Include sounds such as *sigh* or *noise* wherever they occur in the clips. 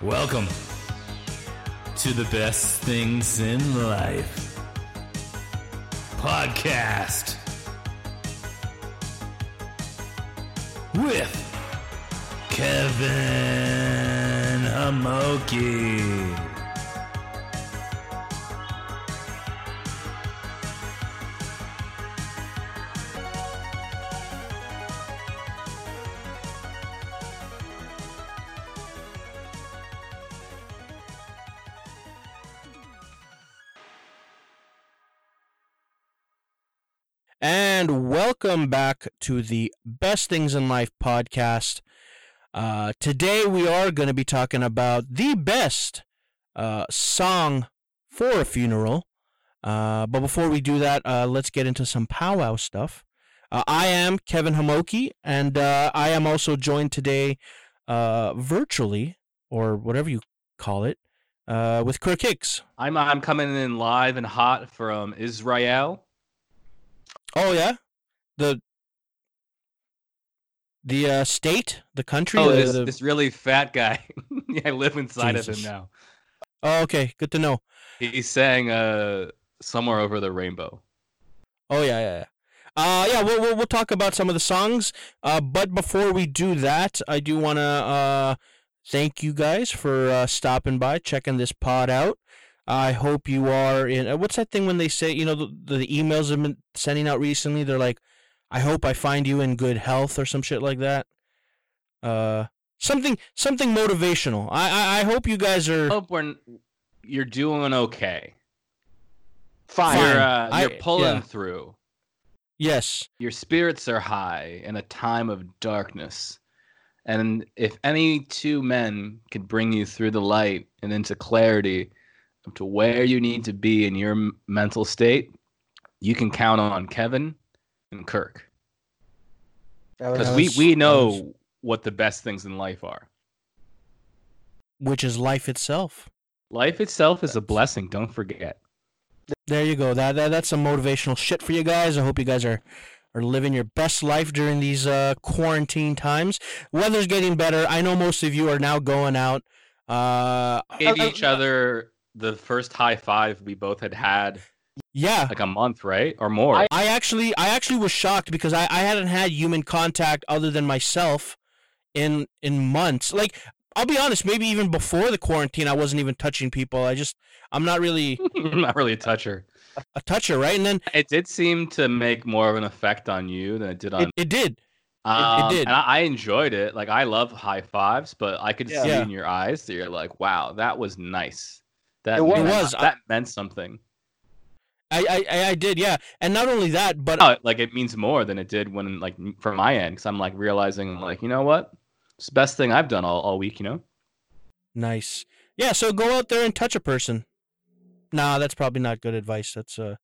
Welcome to the best things in life podcast with Kevin Homoki. Welcome back to the Best Things in Life podcast. Uh, today we are going to be talking about the best uh, song for a funeral. Uh, but before we do that, uh, let's get into some powwow stuff. Uh, I am Kevin Homoki, and uh, I am also joined today uh, virtually, or whatever you call it, uh, with Kirk Hicks. I'm I'm coming in live and hot from Israel. Oh yeah, the the uh, state, the country. Oh, this, the- this really fat guy. *laughs* yeah, I live inside of him now. oh, okay, good to know. He's saying uh somewhere over the rainbow. Oh yeah, yeah, yeah. Uh, yeah, we'll, we'll we'll talk about some of the songs. Uh, but before we do that, I do want to uh thank you guys for uh, stopping by, checking this pod out. I hope you are in. Uh, what's that thing when they say you know the, the emails have been sending out recently? They're like, I hope I find you in good health or some shit like that. Uh, something something motivational. I I, I hope you guys are. Hope we're you're doing okay. Fine. You're uh, I- you're pulling yeah. through. Yes. Your spirits are high in a time of darkness. And if any two men could bring you through the light and into clarity up to where you need to be in your mental state, you can count on Kevin and Kirk. Because we, we know was- what the best things in life are. Which is life itself. Life itself is a blessing, don't forget. There you go. That, that that's some motivational shit for you guys. I hope you guys are are living your best life during these uh, quarantine times. Weather's getting better. I know most of you are now going out. Uh, Gave each other the first high five we both had had yeah. like a month, right? Or more. I, I actually I actually was shocked because I, I hadn't had human contact other than myself in in months. Like I'll be honest, maybe even before the quarantine I wasn't even touching people. I just I'm not really *laughs* I'm not really a toucher. a toucher, right? And then It did seem to make more of an effect on you than it did on it, it did. Um, did. And I, I enjoyed it. Like I love high fives, but I could Yeah. see Yeah. in your eyes that you're like, wow, that was nice. That It was. meant- It was. that meant something. I, I I- did, yeah. And not only that, but like it means more than it did when like from my end, because I'm like realizing like, you know what? It's the best thing I've done all, all week, you know? Nice. Yeah, so go out there and touch a person. Nah, that's probably not good advice. That's uh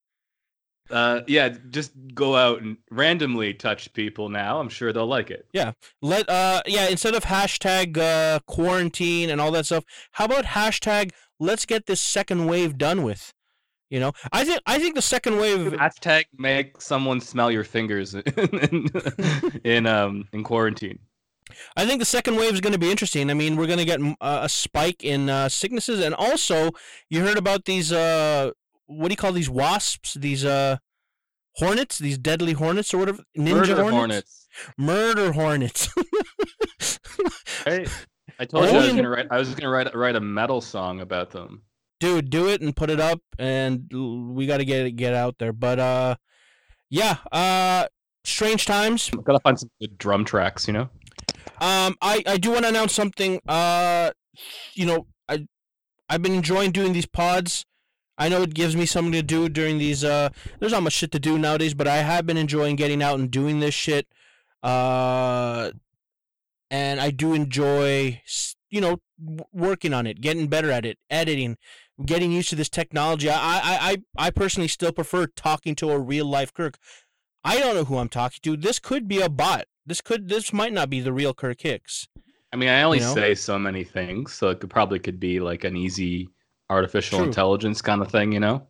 Uh yeah, just go out and randomly touch people now. I'm sure they'll like it. Yeah. Let uh yeah, instead of hashtag uh quarantine and all that stuff, how about hashtag let's get this second wave done with? You know? I think I think the second wave Hashtag make someone smell your fingers *laughs* in, in um in quarantine. I think the second wave is going to be interesting. I mean, we're going to get uh, a spike in uh, sicknesses, and also you heard about these uh, what do you call these wasps? These uh, hornets? These deadly hornets or whatever? Ninja Murder hornets? hornets. Murder hornets. *laughs* Right? I told you I was gonna write. I was gonna write write a metal song about them. Dude, do it and put it up, and we got to get it get out there. But uh, yeah. Uh, strange times. I've gotta find some good drum tracks, you know. Um, I, I do want to announce something. Uh, you know, I I've been enjoying doing these pods. I know it gives me something to do during these. Uh, there's not much shit to do nowadays, but I have been enjoying getting out and doing this shit. Uh, and I do enjoy, you know, working on it, getting better at it, editing, getting used to this technology. I I I I personally still prefer talking to a real life Kirk. I don't know who I'm talking to. This could be a bot. This could this might not be the real Kirk Hicks. I mean, I only You know? say so many things, so it could probably could be like an easy artificial True. intelligence kind of thing, you know.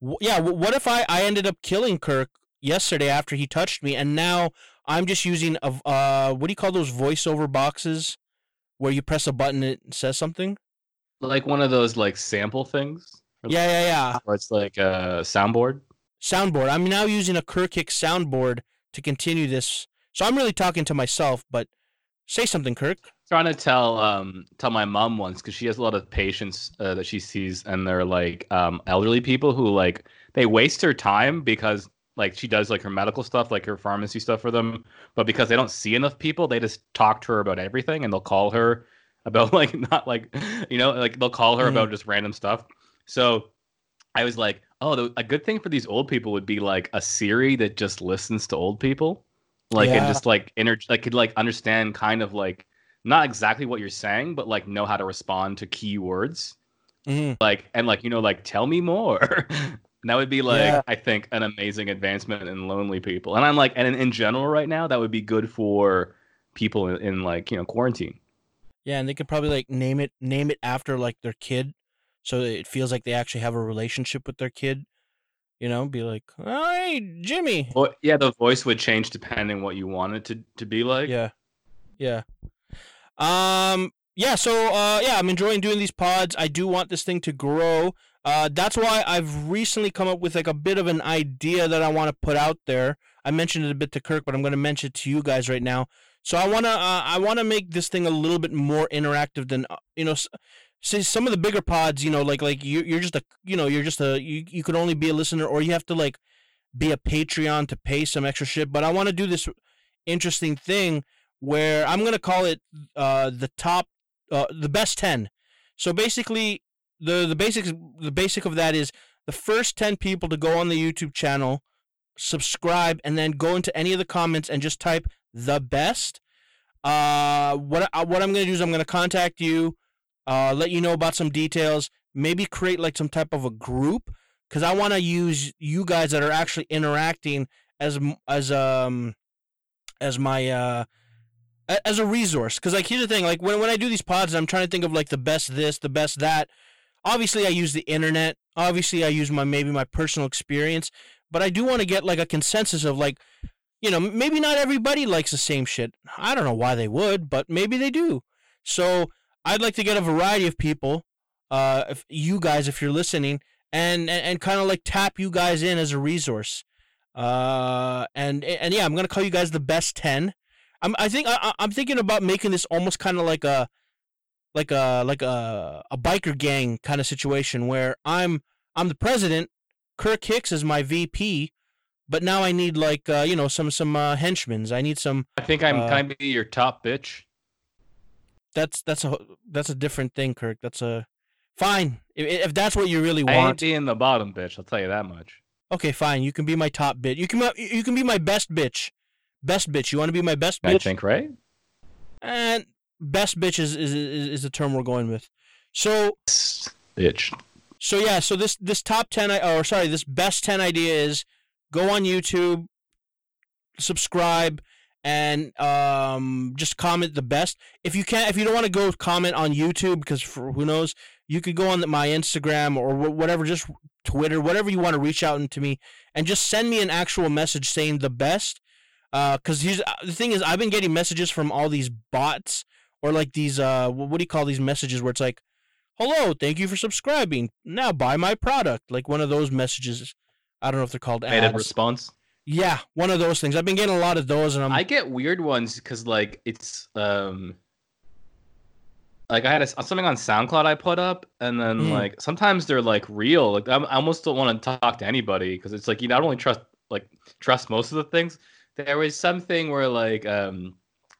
W- yeah, w- what if I, I ended up killing Kirk yesterday after he touched me, and now I'm just using a uh what do you call those voiceover boxes where you press a button and it says something? Like one of those like sample things? Yeah, yeah, yeah. It's like a soundboard? Soundboard. I'm now using a Kirk soundboard to continue this. So I'm really talking to myself, but say something, Kirk. Trying to tell um tell my mom once because she has a lot of patients uh, that she sees, and they're like um elderly people who like they waste her time because like she does like her medical stuff, like her pharmacy stuff for them, but because they don't see enough people, they just talk to her about everything, and they'll call her about *laughs* like not like you know like they'll call her Mhm. about just random stuff. So I was like, oh, the, a good thing for these old people would be like a Siri that just listens to old people, like Yeah. and just like inter like could like understand kind of like not exactly what you're saying, but like know how to respond to key words, Mhm. like and like you know like tell me more. And *laughs* that would be like Yeah. I think an amazing advancement in lonely people, and I'm like, and in, in general right now that would be good for people in, in like you know quarantine. Yeah, and they could probably like name it name it after like their kid, so it feels like they actually have a relationship with their kid. You know, be like, oh, hey, Jimmy. Well, yeah, the voice would change depending what you want it to, to be like. Yeah, yeah. Um, yeah. So, uh, yeah, I'm enjoying doing these pods. I do want this thing to grow. Uh, that's why I've recently come up with like a bit of an idea that I want to put out there. I mentioned it a bit to Kirk, but I'm going to mention it to you guys right now. So I want to, uh, I want to make this thing a little bit more interactive than, uh, you know, see some of the bigger pods. You know, like like you, you're just a, you know, you're just a, you, you could only be a listener, or you have to like be a Patreon to pay some extra shit. But I want to do this interesting thing where I'm gonna call it uh, the top, uh, the best ten. So basically, the the basics, the basic of that is the first ten people to go on the YouTube channel, subscribe, and then go into any of the comments and just type the best. Uh, what I, what I'm gonna do is I'm gonna contact you, uh, let you know about some details, maybe create like some type of a group because I want to use you guys that are actually interacting as as um as my uh as a resource. Because like here's the thing like when, when i do these pods i'm trying to think of like the best this the best that. Obviously i use the internet. Obviously i use my maybe my personal experience. But i do want to get like a consensus of like you know maybe not everybody likes the same shit. I don't know why they would but maybe they do. So i'd like to get a variety of people uh if you guys if you're listening and and, and kind of like tap you guys in as a resource. Uh and and yeah i'm gonna call you guys the best 10 i'm i think I- i'm thinking about making this almost kind of like a like a like a a biker gang kind of situation where i'm i'm the president kirk hicks is my vp but now i need like uh you know some some uh henchmen i need some I think I'm Uh, I be your top bitch? that's that's a that's a different thing kirk that's a fine if, if that's what you really want. I ain't being the bottom bitch. I'll tell you that much. okay fine you can be my top bitch you can be- you can be my best bitch best bitch you want to be my best bitch? I think right. and best bitch is, is is is the term we're going with. So Bitch. so yeah, so this this top ten i- or sorry, this best ten idea is go on YouTube, subscribe, and um just comment the best. If you can't, if you don't want to go comment on YouTube because for who knows, you could go on the, my Instagram or wh- whatever, just Twitter, whatever you want to reach out to me, and just send me an actual message saying the best. Because here's uh, the thing is, I've been getting messages from all these bots or like these uh, what do you call these messages where it's like, "Hello, thank you for subscribing. Now buy my product." Like one of those messages. I don't know if they're called Made a response. Yeah, one of those things. I've been getting a lot of those, and I'm I get weird ones because like it's um like I had a, something on SoundCloud I put up, and then Mm. like sometimes they're like real. Like I'm, I almost don't want to talk to anybody because it's like you not only trust like trust most of the things. There was something where like um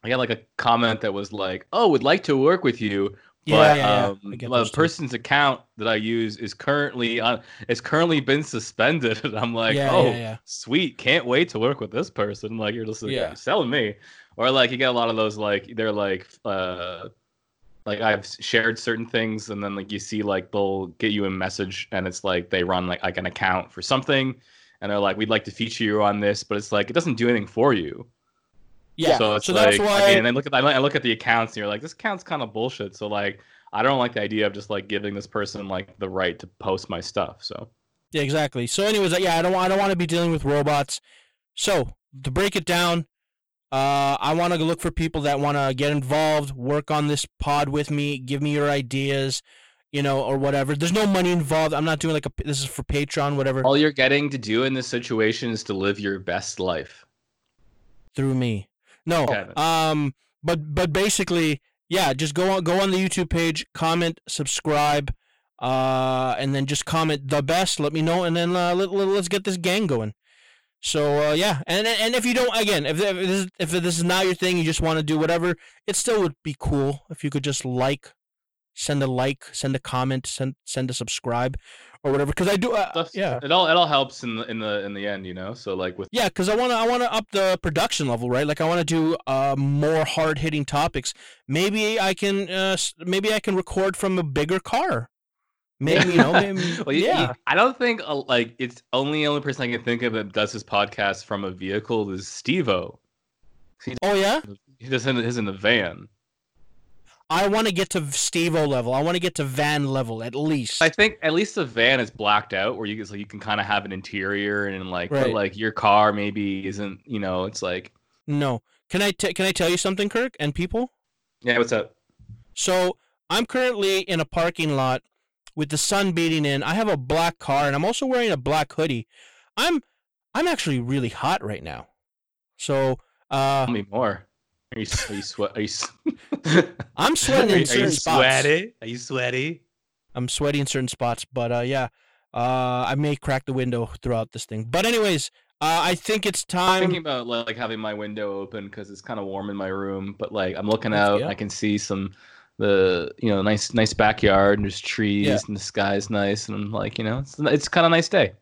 I got like a comment that was like, "Oh, would like to work with you." Yeah, But yeah, um, get the too. person's account that I use is currently on. It's currently been suspended, and *laughs* I'm like, yeah, oh, yeah, yeah. sweet, can't wait to work with this person. Like you're just like, Yeah. selling me, or like you get a lot of those like they're like uh like I've shared certain things, and then like you see like they'll get you a message, and it's like they run like like an account for something, and they're like, we'd like to feature you on this, but it's like it doesn't do anything for you. Yeah, So so like, that's why. I and then look at I look at the accounts, and you're like, this account's kind of bullshit. So like, I don't like the idea of just like giving this person like the right to post my stuff. So Yeah, exactly. So, anyways, yeah, I don't, I don't want to be dealing with robots. So, to break it down, uh, I want to look for people that want to get involved, work on this pod with me, give me your ideas. you know, or whatever. There's no money involved. I'm not doing like a this is for Patreon, whatever, All you're getting to do in this situation is to live your best life. through me. No, um, but but basically, yeah, just go on go on the YouTube page, comment, subscribe, uh, and then just comment the best. Let me know, and then uh, let, let, let's get this gang going. So uh, yeah, and and if you don't, again, if, if this is, if this is not your thing, you just want to do whatever, it still would be cool if you could just like, send a like, send a comment, send send a subscribe, or whatever. Because I do, uh, yeah, It all it all helps in the in the in the end, you know. So like with yeah, because I wanna I wanna up the production level, right? Like I wanna do uh more hard hitting topics. Maybe I can uh maybe I can record from a bigger car. Maybe you know, maybe, *laughs* Well, you- you- yeah. I don't think uh, like it's only the only person I can think of that does his podcast from a vehicle is Steve-O. Oh yeah, He does his in the van. I want to get to Steve-O level. I want to get to van level at least. I think at least the van is blacked out where you can, so you can kind of have an interior and like but, like your car maybe isn't you know it's like no, can I t- can I tell you something, Kirk and people? yeah what's up So I'm currently in a parking lot with the sun beating in. I have a black car and I'm also wearing a black hoodie. I'm I'm actually really hot right now. So uh tell me more are you s- *laughs* *laughs* are you sweat are you s- I'm sweating are, in you- are certain you spots. sweaty are you sweaty I'm sweaty in certain spots, but uh, yeah, uh, I may crack the window throughout this thing. But anyways, uh, I think it's time. I'm thinking about like having my window open because it's kind of warm in my room but like I'm looking out yeah. I can see some the you know nice nice backyard and there's trees Yeah. and the sky's nice and I'm like you know it's it's kind of nice day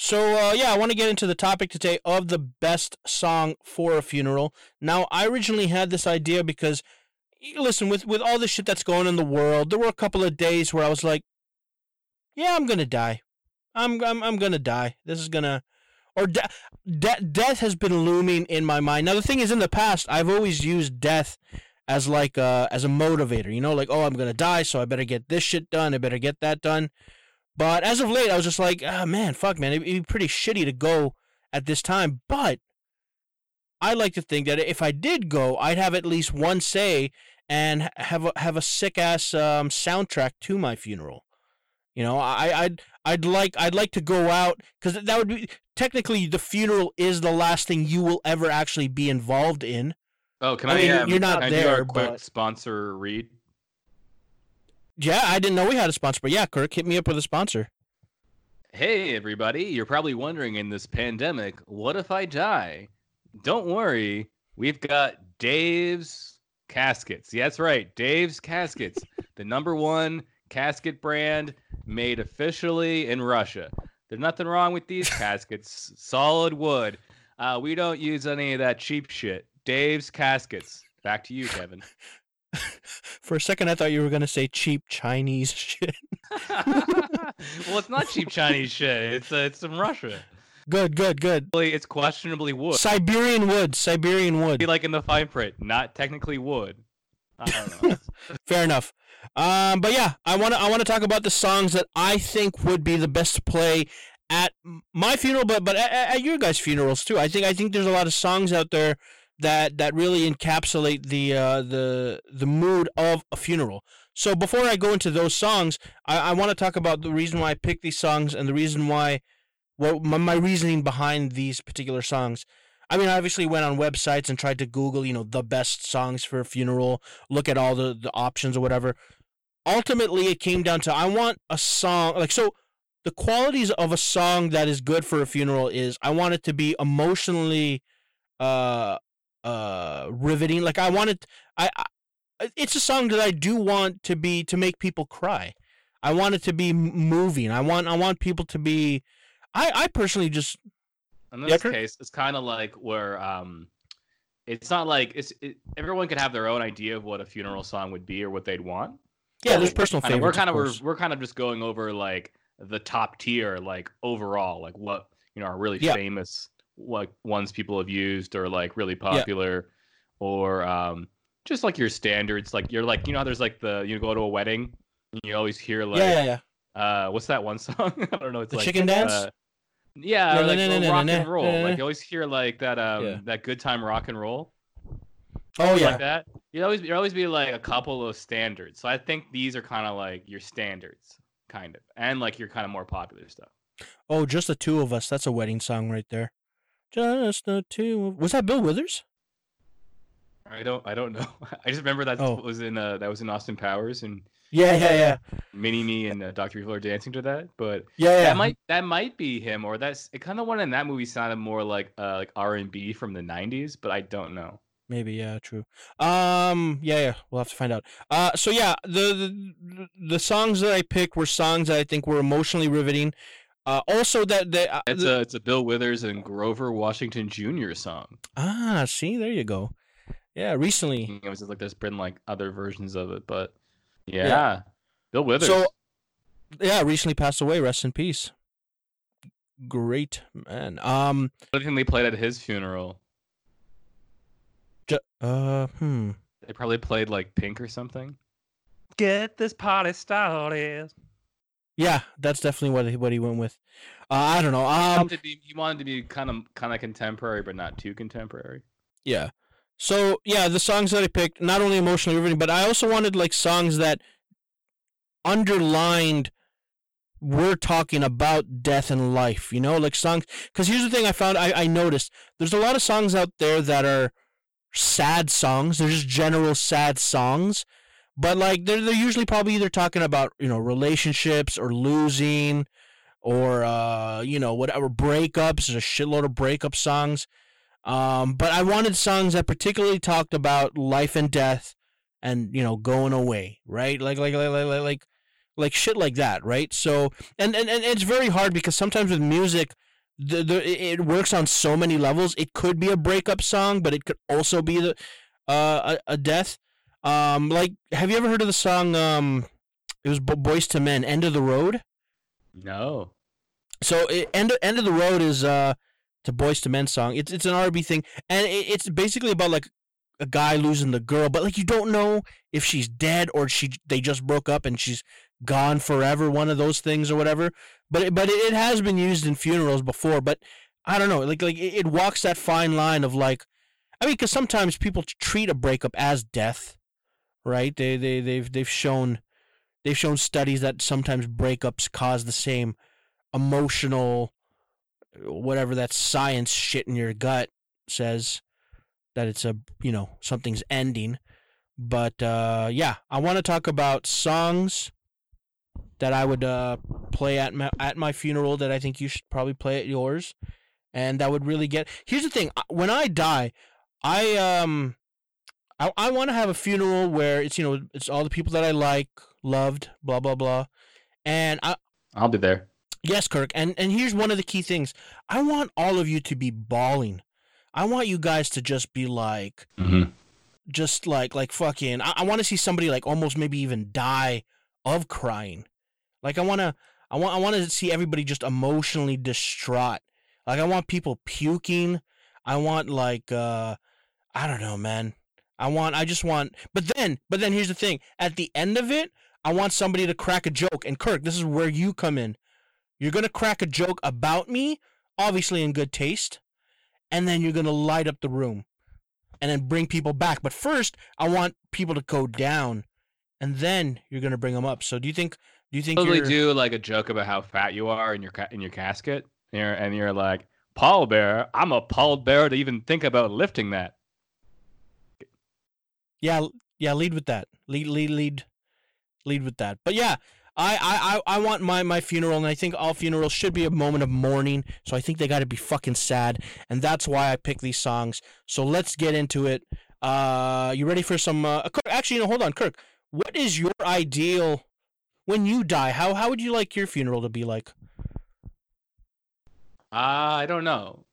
So uh, yeah, I want to get into the topic today of the best song for a funeral. Now, I originally had this idea because, listen, with with all the shit that's going in the world, there were a couple of days where I was like, "Yeah, I'm gonna die. I'm I'm I'm gonna die. This is gonna." Or de- de- death has been looming in my mind. Now the thing is, in the past, I've always used death as like a, as a motivator. You know, like oh, I'm gonna die, so I better get this shit done. I better get that done. But as of late, I was just like, ah, man, fuck, man, it'd be pretty shitty to go at this time. But I like to think that if I did go, I'd have at least one say and have a, have a sick ass um, soundtrack to my funeral. You know, I, I'd I'd like I'd like to go out because that would be technically the funeral is the last thing you will ever actually be involved in. oh can I I, mean, um, you're not can I do there, our quick but- sponsor read Yeah, I didn't know we had a sponsor, but yeah, Kirk, hit me up with a sponsor. Hey, everybody. You're probably wondering in this pandemic, what if I die? Don't worry. We've got Dave's Caskets. Yeah, that's right. Dave's Caskets, the number one casket brand made officially in Russia. There's nothing wrong with these caskets. Solid wood. Uh, we don't use any of that cheap shit. Dave's Caskets. Back to you, Kevin. *laughs* *laughs* For a second, I thought you were gonna say cheap Chinese shit. *laughs* well, it's not cheap *laughs* Chinese shit. It's uh, it's from Russia. Good, good, good. It's questionably wood. Siberian wood, Siberian wood. be like in the fine print, not technically wood. I don't know. Fair enough. Um, but yeah, I want to I want to talk about the songs that I think would be the best to play at my funeral, but but at, at your guys' funerals too. I think I think there's a lot of songs out there that that really encapsulate the uh, the the mood of a funeral. So before I go into those songs, I, I want to talk about the reason why I picked these songs and the reason why, well, my, my reasoning behind these particular songs. I mean, I obviously went on websites and tried to Google, you know, the best songs for a funeral, look at all the, the options or whatever. Ultimately, it came down to I want a song like so. The qualities of a song that is good for a funeral is I want it to be emotionally, uh, uh, riveting. Like I want it. I, I it's a song that I do want to be to make people cry. I want it to be moving. I want I want people to be. I I personally just In Yeah, this Kirk? case, it's kind of like where um, it's not like it's it, everyone could have their own idea of what a funeral song would be or what they'd want. yeah. There's personal favorites. we're kind of, of we're, we're kind of just going over like the top tier, like overall, like what you know are really Yeah. famous, like ones people have used or like really popular, or um, just like your standards. Like you're like you know how there's like the you go to a wedding, and you always hear like yeah, yeah, yeah. uh what's that one *laughs* song? I don't know. It's The like chicken dance? uh, yeah, No, no, like no, rock and roll. Like you always hear like that um Yeah. that good time rock and roll. Oh yeah. Like that. You always you always be like a couple of standards. So I think these are kind of like your standards, kind of, and like your kind of more popular stuff. Oh, just the two of us. That's a wedding song right there. Just the two. Of... Was that Bill Withers? I don't I don't know. *laughs* I just remember that Oh. was in uh, that was in Austin Powers and Yeah, yeah, yeah, Mini Me and uh, Doctor Evil are dancing to that. But yeah. yeah. that might that might be him or that's it. Kind of one in that movie sounded more like uh, like R and B from the '90s, but I don't know. Maybe yeah, true. Um, yeah, yeah, we'll have to find out. Uh, so yeah, the the the songs that I picked were songs that I think were emotionally riveting. Uh, also that they uh, It's a it's a Bill Withers and Grover Washington Jr. song. ah, see, there you go. Yeah, recently. It was just like there's been like other versions of it, but yeah, Bill Withers. So yeah, recently passed away. Rest in peace. Great man. Um, I think they played at his funeral. ju- uh, hmm. They probably played like Pink or something. Get this party started. Yeah, that's definitely what he, what he went with. Uh, I don't know. Um, wanted to be, he wanted to be kind of kind of contemporary, but not too contemporary. Yeah. So yeah, the songs that I picked not only emotionally riveting, but I also wanted like songs that underlined we're talking about death and life. You know, like songs. Because here's the thing: I found I, I noticed there's a lot of songs out there that are sad songs. They're just general sad songs, but like they're they're usually probably either talking about you know relationships or losing, or uh you know whatever breakups. There's a shitload of breakup songs. Um, but I wanted songs that particularly talked about life and death, and you know going away, right? Like like like like like like, shit like that, right? So and, and and it's very hard because sometimes with music, the, the it it works on so many levels. It could be a breakup song, but it could also be the uh a, a death. Um, like have you ever heard of the song? Um, it was Boyz II Men, "End of the Road." No. So it, end end of the road is uh a Boyz II Men song. It's it's an R&B thing, and it, it's basically about like a guy losing the girl, but like you don't know if she's dead or she they just broke up and she's gone forever. One of those things or whatever. But it, but it, it has been used in funerals before. But I don't know, like like it, it walks that fine line of like, I mean, because sometimes people treat a breakup as death, right? They they they've they've shown they've shown studies that sometimes breakups cause the same emotional whatever that science shit in your gut says that it's a you know something's ending but uh yeah i want to talk about songs that i would uh play at my at my funeral that i think you should probably play at yours and that would really get here's the thing when i die i um i, I want to have a funeral where it's you know it's all the people that i like loved blah blah blah and i I'll be there. Yes, Kirk. And and here's one of the key things. I want all of you to be bawling. I want you guys to just be like Mm-hmm. just like like fucking I, I want to see somebody like almost maybe even die of crying. Like I want to I want I want to see everybody just emotionally distraught. Like I want people puking. I want like uh I don't know, man. I want I just want but then but then here's the thing. At the end of it, I want somebody to crack a joke. And Kirk, this is where you come in. You're going to crack a joke about me, obviously in good taste, and then you're going to light up the room and then bring people back. But first, I want people to go down and then you're going to bring them up. So do you think do you think Totally you're do like a joke about how fat you are in your ca- in your casket, and you're, and you're like pallbearer. I'm a pallbearer to even think about lifting that. Yeah, yeah, lead with that. Lead lead lead lead with that. But yeah, I I I want my my funeral and I think all funerals should be a moment of mourning. So I think they got to be fucking sad and that's why I pick these songs. So let's get into it. Uh you ready for some uh actually no hold on, Kirk. What is your ideal when you die? How how would you like your funeral to be like? Uh, I don't know.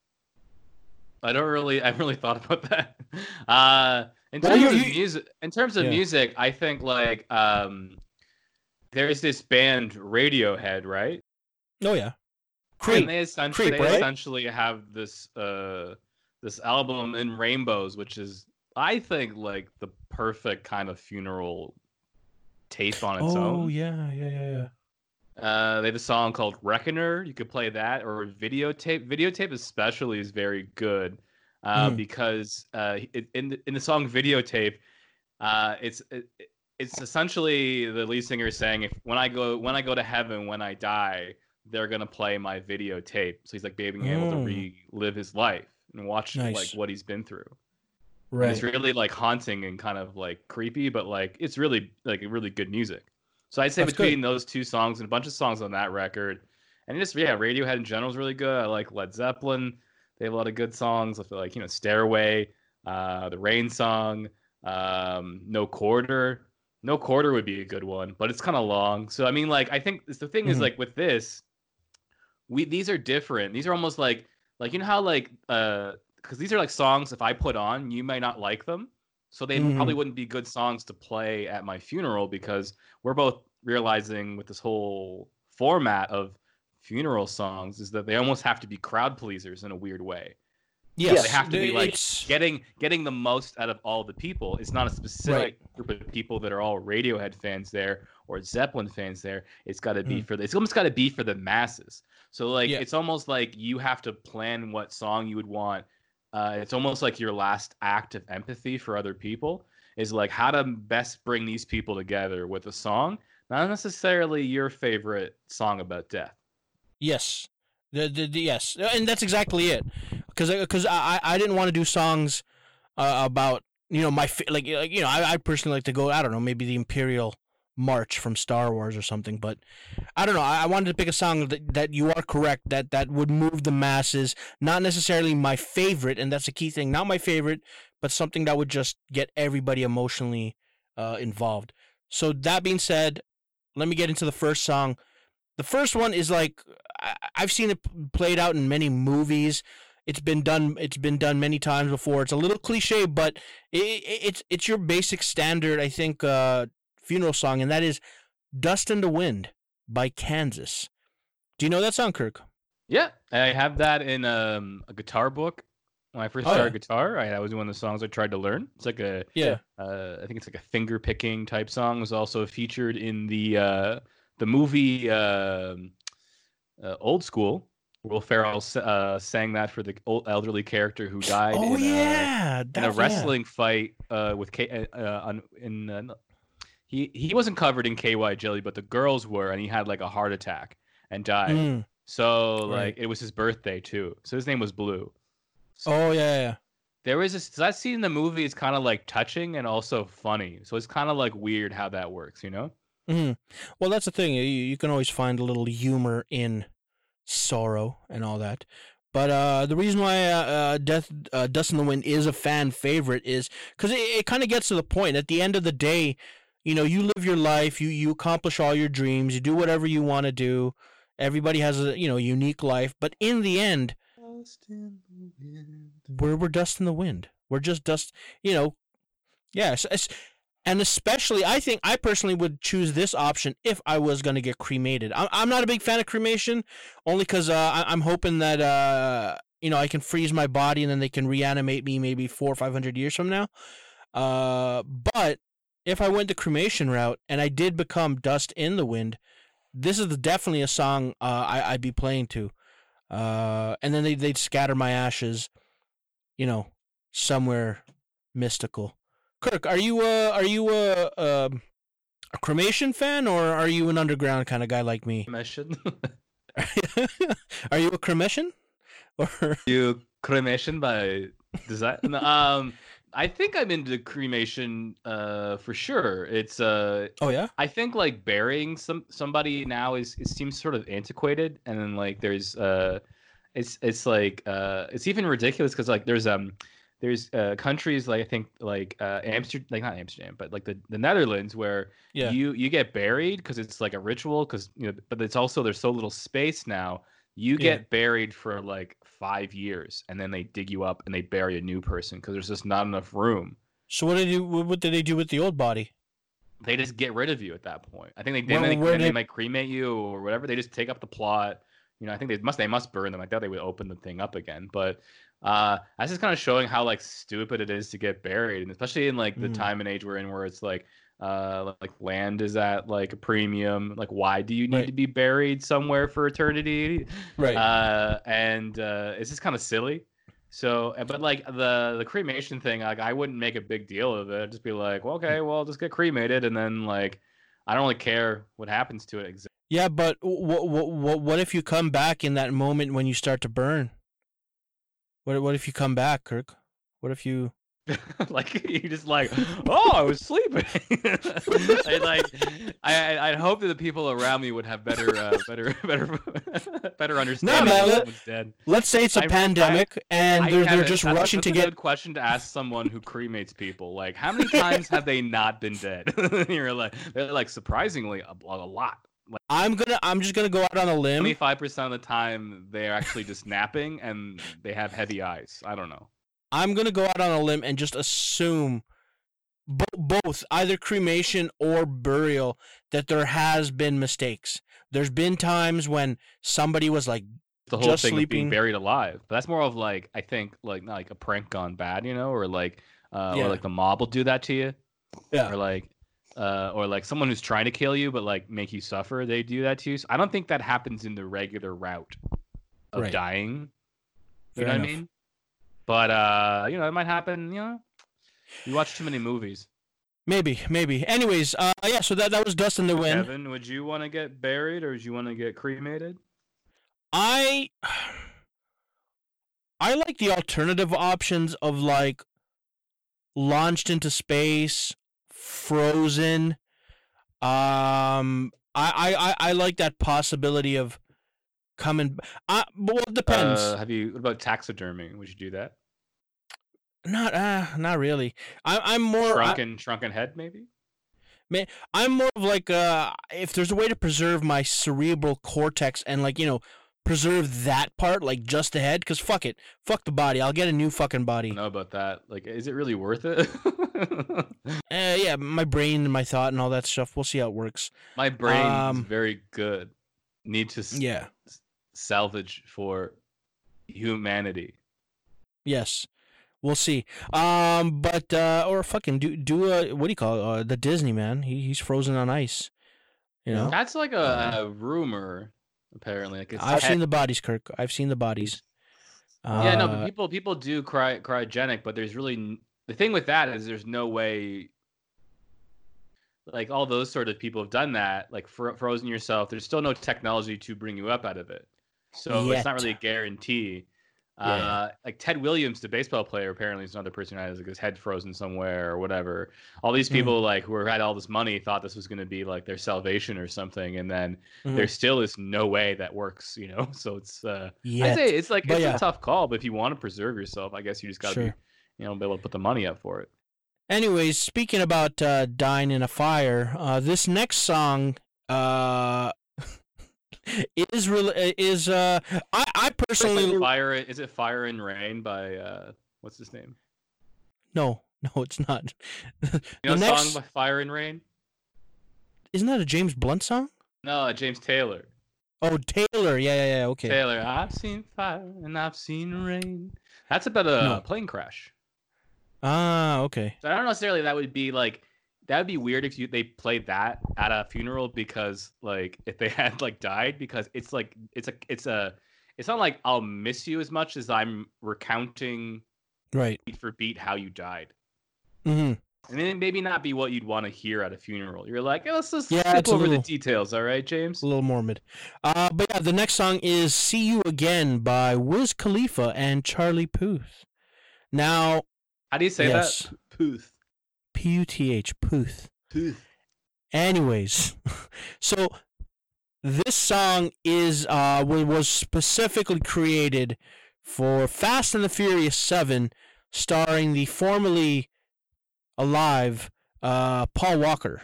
I don't really. I haven't really thought about *laughs* that. Uh, in terms you- of you- music, in terms of Yeah. music, I think like um, there's this band Radiohead, right? Oh yeah. And they essentially Creep, they right? essentially have this uh this album in rainbows, which is I think like the perfect kind of funeral tape on its Oh own. yeah, yeah, yeah, yeah. Uh, they have a song called Reckoner. You could play that or videotape. Videotape especially is very good uh, Mm. because uh, it, in the, in the song Videotape, Uh, it's it, it's essentially the lead singer saying if when I go when I go to heaven when I die they're gonna play my videotape. So he's like being able to Mm. relive his life and watch Nice. like what he's been through. And Right. It's really like haunting and kind of like creepy, but like it's really like really good music. So I'd say That's good. between those two songs and a bunch of songs on that record, and just yeah, Radiohead in general is really good. I like Led Zeppelin; they have a lot of good songs. I feel like you know Stairway, uh, the Rain song, um, No Quarter. No Quarter would be a good one, but it's kind of long. So I mean, like I think the thing is Mhm. like with this, we these are different. These are almost like like you know how like uh because these are like songs if I put on, you may not like them. So they Mhm. probably wouldn't be good songs to play at my funeral because we're both realizing with this whole format of funeral songs is that they almost have to be crowd pleasers in a weird way. Yes. they have to be like It's- getting getting the most out of all the people. It's not a specific group of people that are all Radiohead fans there or Zeppelin fans there. It's got to be Mm. for the, it's almost got to be for the masses. So like Yeah. it's almost like you have to plan what song you would want. Uh, it's almost like your last act of empathy for other people is like how to best bring these people together with a song, not necessarily your favorite song about death. Yes, the, the, the yes, and that's exactly it. Because because I I didn't want to do songs uh, about you know my like like you know I I personally like to go I don't know maybe the Imperial March from Star Wars or something, but I don't know. I, wanted to pick a song that, that you are correct that that would move the masses. Not necessarily my favorite, and that's the key thing. Not my favorite, but something that would just get everybody emotionally uh, involved. So that being said, let me get into the first song. The first one is like I've seen it played out in many movies. It's been done. It's been done many times before. It's a little cliche, but it, it, it's it's your basic standard, I think, uh, funeral song, and that is "Dust in the Wind" by Kansas. Do you know that song, Kirk? Yeah, I have that in um, a guitar book. When I first Oh, started yeah. guitar, I, that was one of the songs I tried to learn. It's like a, Yeah. uh, I think it's like a finger picking type song. It was also featured in the uh, the movie um uh, Old School. Will Ferrell uh, sang that for the old elderly character who died Oh in, a, yeah, in that- a yeah. wrestling fight uh, with K. Uh, uh, on, in uh, he he wasn't covered in KY jelly, but the girls were, and he had like a heart attack and died. Mm. So Right. like it was his birthday too. So his name was Blue. So Oh yeah, yeah. there was this that scene in the movie is kind of like touching and also funny. So it's kind of like weird how that works, you know? Hmm Well, that's the thing. You, you can always find a little humor in sorrow and all that. But uh, the reason why uh, uh, Death, uh, Dust in the Wind is a fan favorite is because it, it kind of gets to the point. At the end of the day, you know, you live your life, you you accomplish all your dreams, you do whatever you want to do. Everybody has a you know unique life, but in the end, we're we're dust in the wind. We're just dust. You know, yes, it's, and especially I think I personally would choose this option if I was going to get cremated. I'm not a big fan of cremation, only because uh, I'm hoping that uh you know I can freeze my body and then they can reanimate me maybe four or five hundred years from now. Uh, but if I went the cremation route and I did become dust in the wind, this is definitely a song uh, I, I'd be playing to. Uh, and then they, they'd scatter my ashes, you know, somewhere mystical. Kirk, are you uh, are you a, um a cremation fan or are you an underground kind of guy like me? Cremation. *laughs* are you a cremation? Or *laughs* you cremation by design. No, um, I think I'm into cremation. Uh, for sure. It's uh, oh yeah, I think like burying some somebody now is it seems sort of antiquated, and then like there's uh, it's it's like uh, it's even ridiculous because like there's um there's uh countries like I think like uh Amsterdam like not Amsterdam but like the the Netherlands where Yeah. you you get buried because it's like a ritual because you know but it's also there's so little space now you Yeah. get buried for like five years and then they dig you up and they bury a new person because there's just not enough room so what did you what did they do with the old body? they just get rid of you at that point. I think they then, they, they they- might cremate you or whatever. They just take up the plot. You know, I think they must they must burn them. I thought they would open the thing up again, but uh, that's just kind of showing how like stupid it is to get buried, and especially in like the Mm. time and age we're in, where it's like uh like land is at like a premium. Like, why do you need Right. to be buried somewhere for eternity? Right. Uh, and uh, it's just kind of silly. So, but like the the cremation thing, like I wouldn't make a big deal of it. I'd just be like, well, okay, well, just get cremated, and then like, I don't really care what happens to it. Exactly. Yeah, but what what what what if you come back in that moment when you start to burn? What what if you come back, Kirk? What if you *laughs* like you just like, oh, I was sleeping. *laughs* I like, I I- I'd hope that the people around me would have better, uh, better, *laughs* better, better understanding. man, of let, dead. Let's say it's a I- I- pandemic and I they're they're just that's a- rushing that's to a get good question to ask someone who cremates people. Like, how many times have they not been dead? You're like, they're like surprisingly a, a lot. Like I'm to I'm just going to go out on a limb. twenty-five percent of the time, they're actually just napping and they have heavy eyes. I don't know. I'm going to go out on a limb and just assume bo- both either cremation or burial that there has been mistakes. There's been times when somebody was like the whole Just thing of sleeping. being buried alive. But that's more of like I think like not like a prank gone bad, you know, or like uh, Yeah. or like the mob will do that to you, yeah. or like uh, or like someone who's trying to kill you but like make you suffer. They do that to you. So I don't think that happens in the regular route of Right. dying. You Fair know enough. what I mean? But uh, you know, it might happen. You know, you watch too many movies. Maybe, maybe. Anyways, uh yeah, so that that was Dust in the Wind. Kevin, would you want to get buried or would you want to get cremated? I I like the alternative options of like launched into space, frozen. Um, I I I, I like that possibility of coming. Uh, but well, it depends. Uh, have you? What about taxidermy? Would you do that? not uh, not really. I, I'm more. I, Shrunken, shrunken head, maybe. Man, I'm more of like uh, if there's a way to preserve my cerebral cortex and like you know preserve that part, like just the head, because fuck it, fuck the body. I'll get a new fucking I body. don't know about that. Like, is it really worth it? *laughs* Uh, yeah, my brain and my thought and all that stuff. We'll see how it works. My brain Um, is very good. Need to s- Yeah. salvage for humanity. Yes. We'll see. Um, but uh, or fucking do do a what do you call it? Uh, the Disney man? He he's frozen on ice. You know. That's like a, a rumor, apparently. Like it's I've head- seen the bodies, Kirk. I've seen the bodies. yeah, no, but Uh, people people do cry cryogenic, but there's really the thing with that is there's no way. Like all those sort of people have done that, like fro- frozen yourself. There's still no technology to bring you up out of it, so it's not really a guarantee. Yeah. Uh, like Ted Williams, the baseball player, apparently is another person who has like his head frozen somewhere or whatever. All these Mhm. people like who had all this money thought this was going to be like their salvation or something, and then mhm. there still is no way that works. You know, *laughs* so it's uh, I say it's like But it's yeah. a tough call, but if you want to preserve yourself, I guess you just got to be, you know, be able to put the money up for it. Anyways, speaking about uh, dying in a fire, uh, this next song uh, is real is uh, I I personally like fire is it Fire and Rain by uh what's his name? no no it's not. *laughs* You know the next song by Fire and Rain? isn't that a James Blunt song? No, uh, James Taylor. Oh Taylor, yeah yeah yeah okay. Taylor, I've seen fire and I've seen rain. That's about a No. plane crash. Ah okay. So I don't necessarily that would be like that would be weird if you they played that at a funeral because like if they *laughs* had like died because it's like it's a it's a it's not like I'll miss you as much as I'm recounting Right. beat for beat how you died. Mm-hmm. And then maybe not be what you'd want to hear at a funeral. You're like, oh, let's just Yeah, skip over little- the details, all right, James? A little morbid. Uh, but yeah, the next song is "See You Again" by Wiz Khalifa and Charlie Puth. Now, How do you say yes, that? Puth. P U T H Puth. Puth. Anyways, *laughs* so this song is uh was specifically created for Fast and the Furious Seven, starring the formerly alive uh Paul Walker.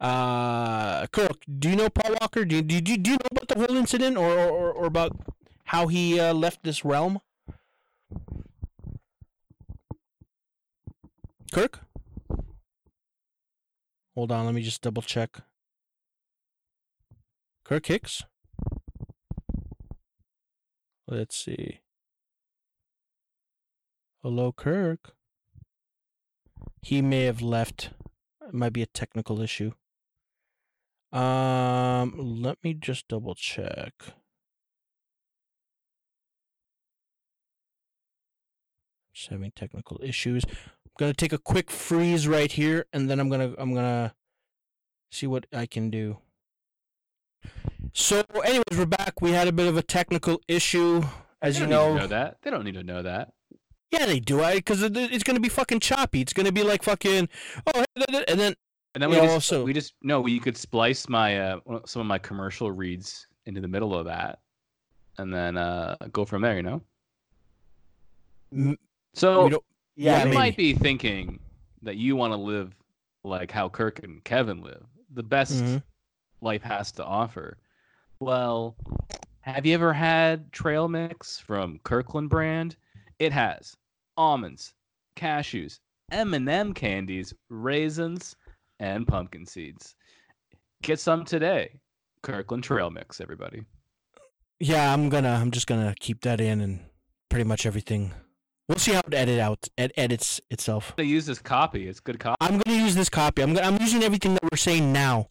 Uh, Kirk, do you know Paul Walker? Do do, do, do you know about the whole incident or or, or about how he uh, left this realm? Kirk? Hold on, let me just double check. Kirk Hicks? Let's see. Hello, Kirk. He may have left. It might be a technical issue. Um, let me just double check. Just having technical issues. I'm gonna take a quick freeze right here, and then I'm gonna I'm gonna see what I can do. So, anyways, we're back. We had a bit of a technical issue, as you don't need to know. know that. They don't need to know that. Yeah, they do. I because it's gonna be fucking choppy. It's gonna be like fucking oh, and then And then we just also- we just no, we could splice my uh some of my commercial reads into the middle of that, and then uh go from there. You know. m- So we don't. Yeah, Yeah, you maybe. might be thinking that you want to live like how Kirk and Kevin live, the best Mhm. life has to offer. Well, have you ever had trail mix from Kirkland brand? It has almonds, cashews, M&M candies, raisins, and pumpkin seeds. Get some today. Kirkland trail mix, everybody. Yeah, I'm gonna. I'm just gonna keep that in and pretty much everything. We'll see how it edit out. It edits itself. I'm gonna use this copy. It's good copy. I'm gonna use this copy. I'm gonna. I'm using everything that we're saying now.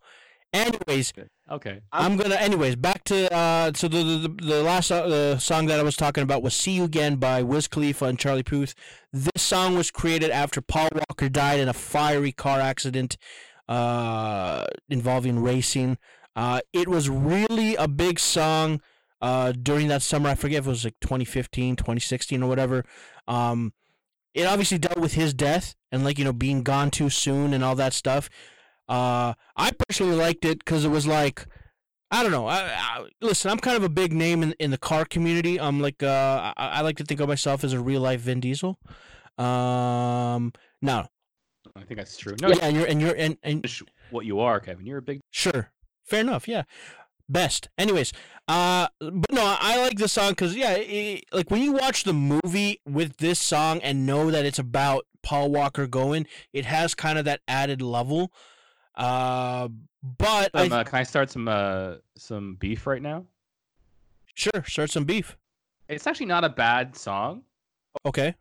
Anyways, Okay. I'm gonna. Anyways, back to uh. So the the, the, the last uh, the song that I was talking about was "See You Again" by Wiz Khalifa and Charlie Puth. This song was created after Paul Walker died in a fiery car accident, uh, involving racing. Uh, it was really a big song. Uh, during that summer, I forget if it was like 2015, 2016, or whatever. Um, it obviously dealt with his death and like you know being gone too soon and all that stuff. Uh, I personally liked it because it was like, I don't know. I, I, listen, I'm kind of a big name in in the car community. I'm like, uh, I, I like to think of myself as a real life Vin Diesel. Um, no, I think that's true. No, yeah, and you're and you're and, and what you are, Kevin. You're a big Sure. Fair enough. Yeah. Best. Anyways, uh, but no, I I like this song because yeah, it, like when you watch the movie with this song and know that it's about Paul Walker going, it has kind of that added level. Uh, but I, Um, uh, can I start some uh, some beef right now? sure start some beef. It's actually not a bad song. Okay.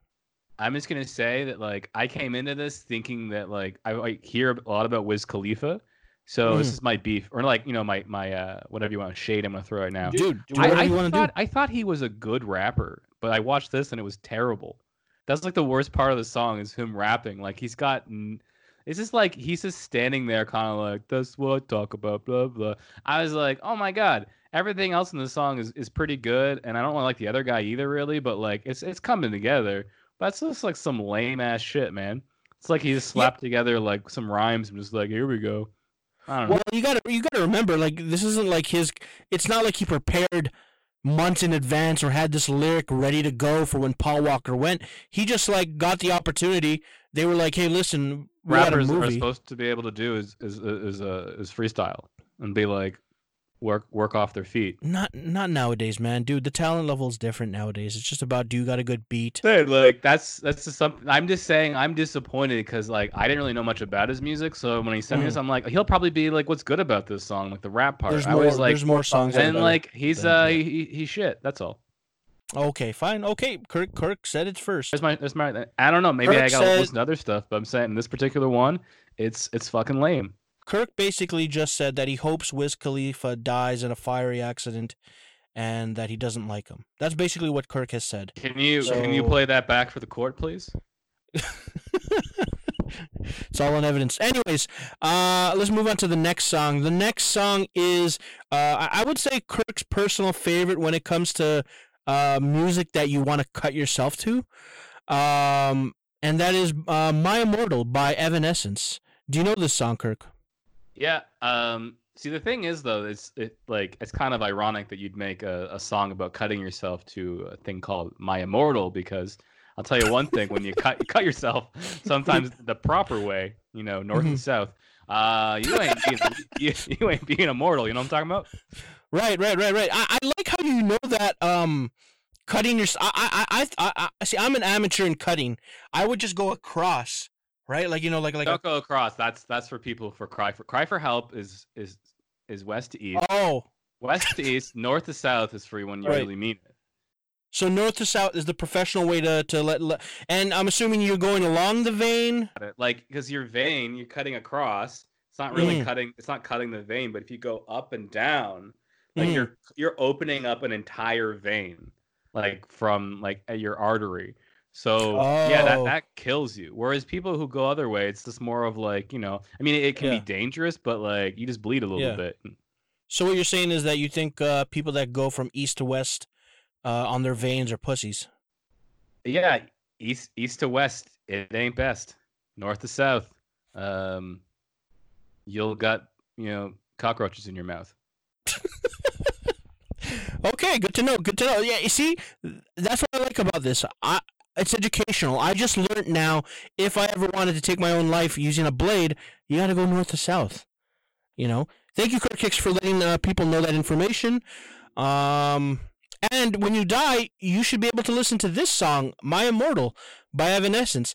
I'm just gonna say that like I came into this thinking that like I like hear a lot about Wiz Khalifa, so this Mhm. is my beef or like you know my my uh whatever you want shade I'm gonna throw right now. Dude, do I, I you want to thought do. I thought he was a good rapper, but I watched this and it was terrible. That's like the worst part of the song is him rapping. Like he's got, it's just like he's just standing there, kind of like that's what I talk about, blah blah. I was like, oh my god, everything else in the song is, is pretty good, and I don't like the other guy either, really. But like it's it's coming together. But it's just like some lame ass shit, man. It's like he just slapped together like some rhymes and just like here we go. I don't know. Well, you gotta you gotta remember, like this isn't like his. It's not like he prepared months in advance or had this lyric ready to go for when Paul Walker went. He just like got the opportunity. They were like, "Hey, listen, we got a rappers are movie." supposed to be able to do is is is uh, is freestyle and be like work work off their feet. Not not nowadays, man. Dude, the talent level is different nowadays. It's just about do you got a good beat? Dude, like that's that's just something. I'm just saying I'm disappointed because like I didn't really know much about his music. So when he sent me this, I'm like, he'll probably be like, what's good about this song, like the rap part. There's I more. was like, there's more songs. and like he's than uh that. he, he he's shit. That's all. okay, fine. Okay, Kirk Kirk said it first. There's my there's my. I don't know. Maybe I gotta said- listen to other stuff, but I'm saying this particular one, it's it's fucking lame. Kirk basically just said that he hopes Wiz Khalifa dies in a fiery accident, and that he doesn't like him. That's basically what Kirk has said. Can you can you play that back for the court, please? *laughs* it's all on evidence. Anyways, uh, let's move on to the next song. The next song is, uh, I I would say Kirk's personal favorite when it comes to uh, music that you want to cut yourself to, um, and that is uh, "My Immortal" by Evanescence. Do you know this song, Kirk? Yeah. Um. See, the thing is, though, it's it like it's kind of ironic that you'd make a, a song about cutting yourself to a thing called "My Immortal" because I'll tell you one thing: when you cut you cut yourself, *laughs* sometimes the proper way, you know, north and south, uh, you ain't being, *laughs* you, you ain't being immortal. You know what I'm talking about? Right, right, right, right. I, I like how you know that. Um, cutting your. I, I, I, I, I see. I'm an amateur in cutting. I would just go across, right? Like you know, like like. Don't go across. That's that's for people for cry for cry for help is is is west to east. oh, West to east, north to south is for when you Right. really mean it. so north to south is the professional way to to let. let and I'm assuming you're going along the vein. Like because your vein, you're cutting across. It's not really Mm. cutting. It's not cutting the vein, but if you go up and down, like Mhm. you're you're opening up an entire vein, like from like your artery. So yeah, that Oh. that kills you. Whereas people who go other way, it's just more of like you know. I mean, it can Yeah. be dangerous, but like you just bleed a little Yeah. bit. So what you're saying is that you think uh, people that go from east to west uh, on their veins are pussies. Yeah, east east to west, it ain't best. North to south, um, you'll got you know cockroaches in your mouth. *laughs* Okay, good to know. Good to know. Yeah, you see, that's what I like about this. I it's educational. I just learned now if I ever wanted to take my own life using a blade, you got to go north to south. You know. Thank you, Kirk Hicks, for letting uh, people know that information. Um, and when you die, you should be able to listen to this song, "My Immortal" by Evanescence.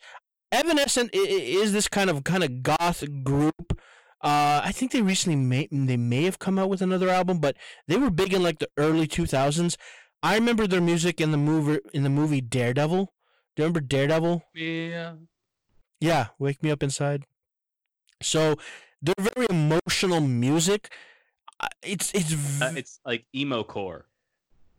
Evanescence is this kind of kind of goth group. Uh, I think they recently may they may have come out with another album, but they were big in like the early 2000s. I remember their music in the movie in the movie Daredevil. Do you remember Daredevil? Yeah. Yeah, Wake Me Up Inside. So they're very emotional music. It's it's, Uh, it's like emo core.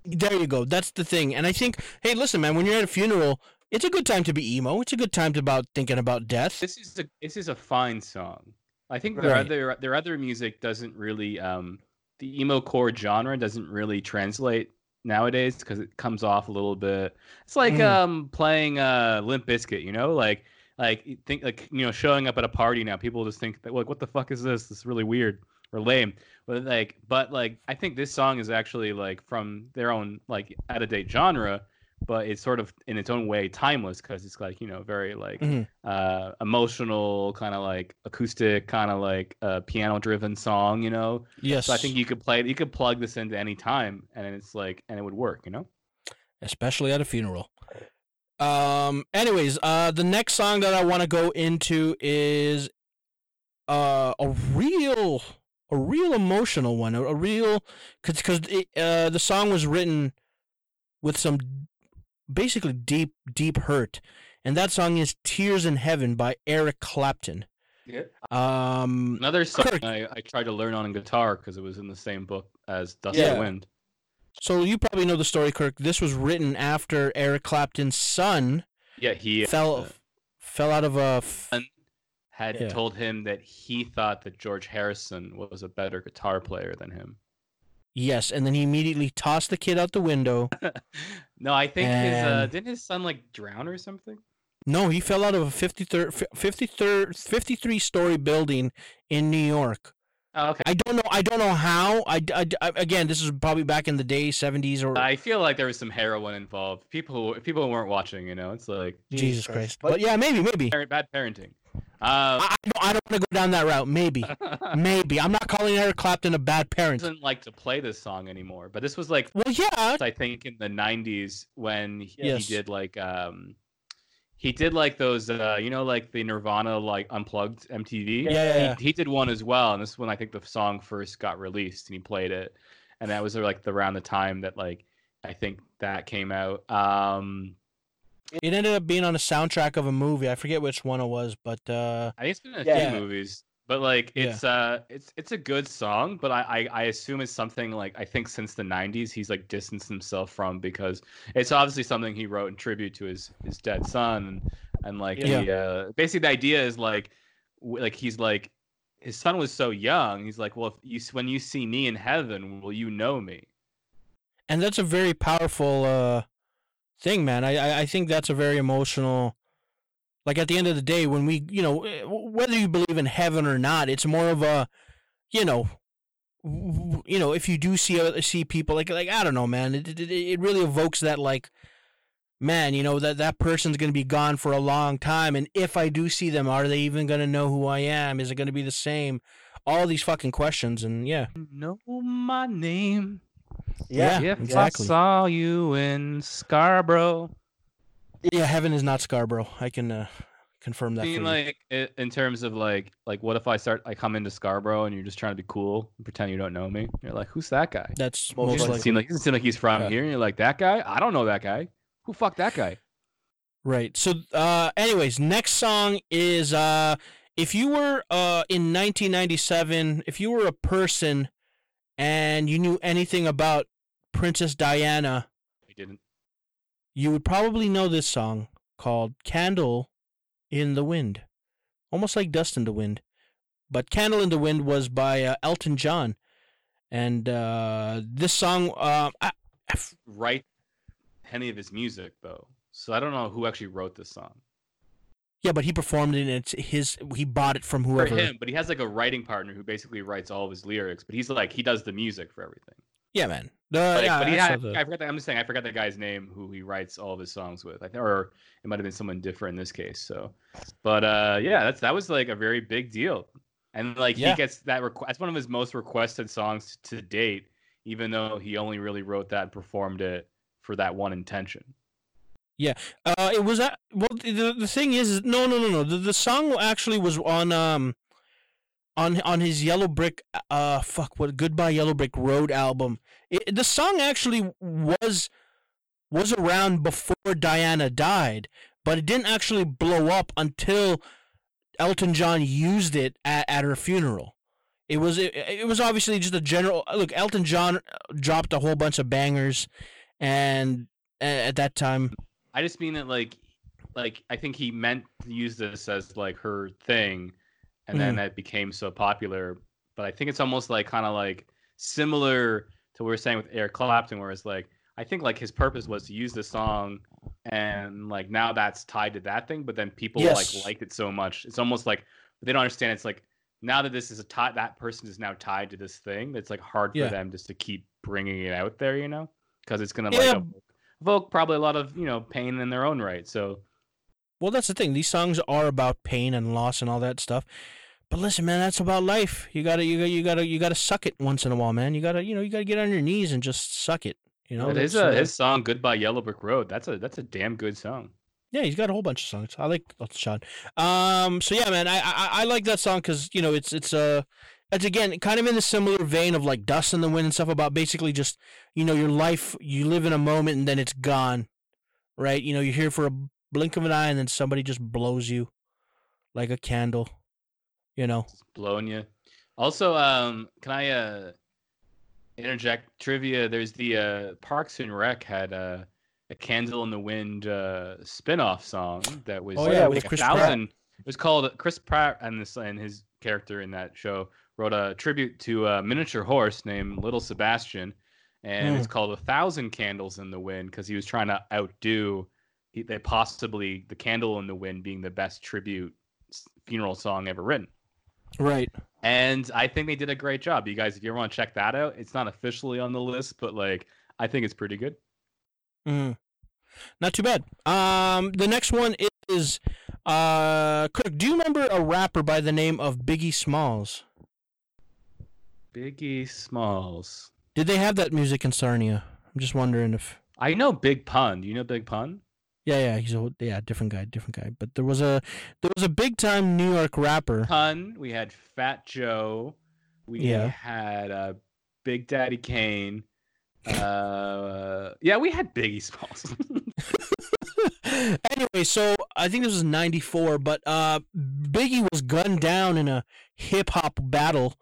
there you go. That's the thing. And I think, hey, listen, man, when you're at a funeral, it's a good time to be emo. It's a good time to about thinking about death. This is a this is a fine song. I think their Right. other their other music doesn't really um the emo core genre doesn't really translate nowadays because it comes off a little bit. It's like Mm. um playing uh Limp Bizkit, you know, like like think like you know showing up at a party now. People just think that like what the fuck is this? This is really weird or lame. But like but like I think this song is actually like from their own like out of date genre. But it's sort of in its own way timeless because it's like you know very like Mhm. uh, emotional, kind of like acoustic, kind of like uh, piano-driven song, you know. Yes. So I think you could play, it you could plug this into any time, and it's like, and it would work, you know. especially at a funeral. Um. Anyways, uh, the next song that I want to go into is uh a real, a real emotional one, a, a real, cause because uh the song was written with some basically deep, deep hurt, and that song is "Tears in Heaven" by Eric Clapton. Yeah. Um. Another song Kirk. I, I tried to learn on guitar because it was in the same book as Dust Yeah. of Wind. So you probably know the story, Kirk. This was written after Eric Clapton's son Yeah, he fell uh, fell out of a. f- had Yeah. told him that he thought that George Harrison was a better guitar player than him. Yes, and then he immediately tossed the kid out the window. *laughs* no, I think his uh, didn't his son like drown or something. No, he fell out of a 53rd, 53rd, 53 story building in New York. Oh, okay. I don't know. I don't know how. I, I- I- again, this is probably back in the day, 70s or I feel like there was some heroin involved. People, who, people weren't watching, you know, it's like Jesus Christ. But, yeah, maybe, maybe. bad parenting. Uh, I, I don't, I don't want to go down that route. Maybe, *laughs* maybe. I'm not calling Eric Clapton a bad parent. doesn't like to play this song anymore, but this was like Well, yeah. I think in the '90s when he, Yes. he did like um, he did like those uh, you know like the Nirvana like unplugged MTV. Yeah, yeah, yeah. He, he did one as well, and this is when I think the song first got released, and he played it, and that was like the, around the time that like I think that came out. Um, It ended up being on a soundtrack of a movie. I forget which one it was, but uh, I think it's been in a Yeah. few movies, but like Yeah. it's uh it's it's a good song, but I, I I assume it's something like I think since the '90s he's like distanced himself from because it's obviously something he wrote in tribute to his his dead son and, and like Yeah. the uh, basically the idea is like like he's like his son was so young he's like well if you when you see me in heaven will you know me and that's a very powerful uh thing man. I, I think that's a very emotional like at the end of the day when we you know eh, whether you believe in heaven or not it's more of a you know you know if you do see see people like like i don't know man. It it, it really evokes that like man you know that that person's to be gone for a long time and if i do see them are they even to know who i am? Is it to be the same? All these fucking questions and yeah. Know my name Yeah, if exactly. I saw you in Scarborough yeah heaven is not scarborough i can uh, confirm that I for mean, you. like in terms of like like what if I start I come into Scarborough and you're just trying to be cool and pretend you don't know me? You're like, who's that guy? That's Most most doesn't likely seem like he doesn't seem like he's from Yeah. here. And you're like, that guy? I don't know that guy. Who fucked that guy? right. So, uh, anyways, next song is uh, if you were uh in 1997, if you were a person and you knew anything about Princess Diana, He didn't. you would probably know this song called "Candle in the Wind," almost like "Dust in the Wind," but "Candle in the Wind" was by uh, Elton John, and uh, this song, uh, I, I f- Write any of his music though, so I don't know who actually wrote this song yeah, but he performed it. and It's his. He bought it from whoever. for him. But he has like a writing partner who basically writes all of his lyrics. But he's like he does the music for everything. Yeah, man. The, Like, yeah, but he had, the- I forgot. The, I'm just saying. I forgot the guy's name who he writes all of his songs with. I think, or it might have been someone different in this case. So, but uh, yeah, that's that was like a very big deal, and like Yeah. he gets that. Requ- that's one of his most requested songs to date, even though he only really wrote that and performed it for that one intention. Yeah, uh, it was uh, well. The, the thing is, no, no, no, no. The, the song actually was on um, on on his Yellow Brick uh, fuck what Goodbye Yellow Brick Road album. It, the song actually was was around before Diana died, but it didn't actually blow up until Elton John used it at, at her funeral. It was it, it was obviously just a general look. Elton John dropped a whole bunch of bangers, and at that time, I just mean that like like I think he meant to use this as like her thing and then mm. that became so popular. But I think it's almost like kind of like similar to what we are saying with Eric Clapton, where it's like I think like his purpose was to use the song and like now that's tied to that thing, but then people Yes. like liked it so much. It's almost like they don't understand it's like now that this is a tie that person is now tied to this thing, it's like hard for Yeah. them just to keep bringing it out there, you know? Because it's gonna Yeah. like evoke, probably a lot of you know pain in their own right. So Well, that's the thing. These songs are about pain and loss and all that stuff. But listen, man, that's about life. You gotta, you gotta, you gotta, you gotta suck it once in a while, man. You gotta, you know, you gotta get on your knees and just suck it. You know, his uh, his song "Goodbye Yellow Brick Road" that's a that's a damn good song. yeah, he's got a whole bunch of songs. I like Elton John. Um, so yeah, man, I, I, I like that song because you know it's it's uh it's again kind of in the similar vein of like Dust in the Wind and stuff about basically just you know your life you live in a moment and then it's gone, right? You know you're here for a blink of an eye and then somebody just blows you like a candle, you know. Just blowing you. Also, um, can I uh interject trivia? There's the uh, Parks and Rec had uh, a "Candle in the Wind" uh, spin-off song that was Oh, yeah, like with Chris Pratt. It was called Chris Pratt and this and his character in that show wrote a tribute to a miniature horse named Little Sebastian, and it's called "A Thousand Candles in the Wind" because he was trying to outdo. He, they possibly the "Candle in the Wind" being the best tribute funeral song ever written. Right. And I think they did a great job. You guys, if you ever want to check that out, it's not officially on the list, but like I think it's pretty good. Mm. Not too bad. Um, the next one is uh, Kirk. Do you remember a rapper by the name of Biggie Smalls? Biggie Smalls. Did they have that music in Sarnia? I'm just wondering if. I know Big Pun. Do you know Big Pun? Yeah, yeah, he's a yeah different guy, different guy. But there was a there was a big time New York rapper. Pun. We had Fat Joe. We Yeah. had uh, Big Daddy Kane. Uh, yeah, we had Biggie Smalls. *laughs* *laughs* anyway, so I think this was '94, but uh, Biggie was gunned down in a hip hop battle.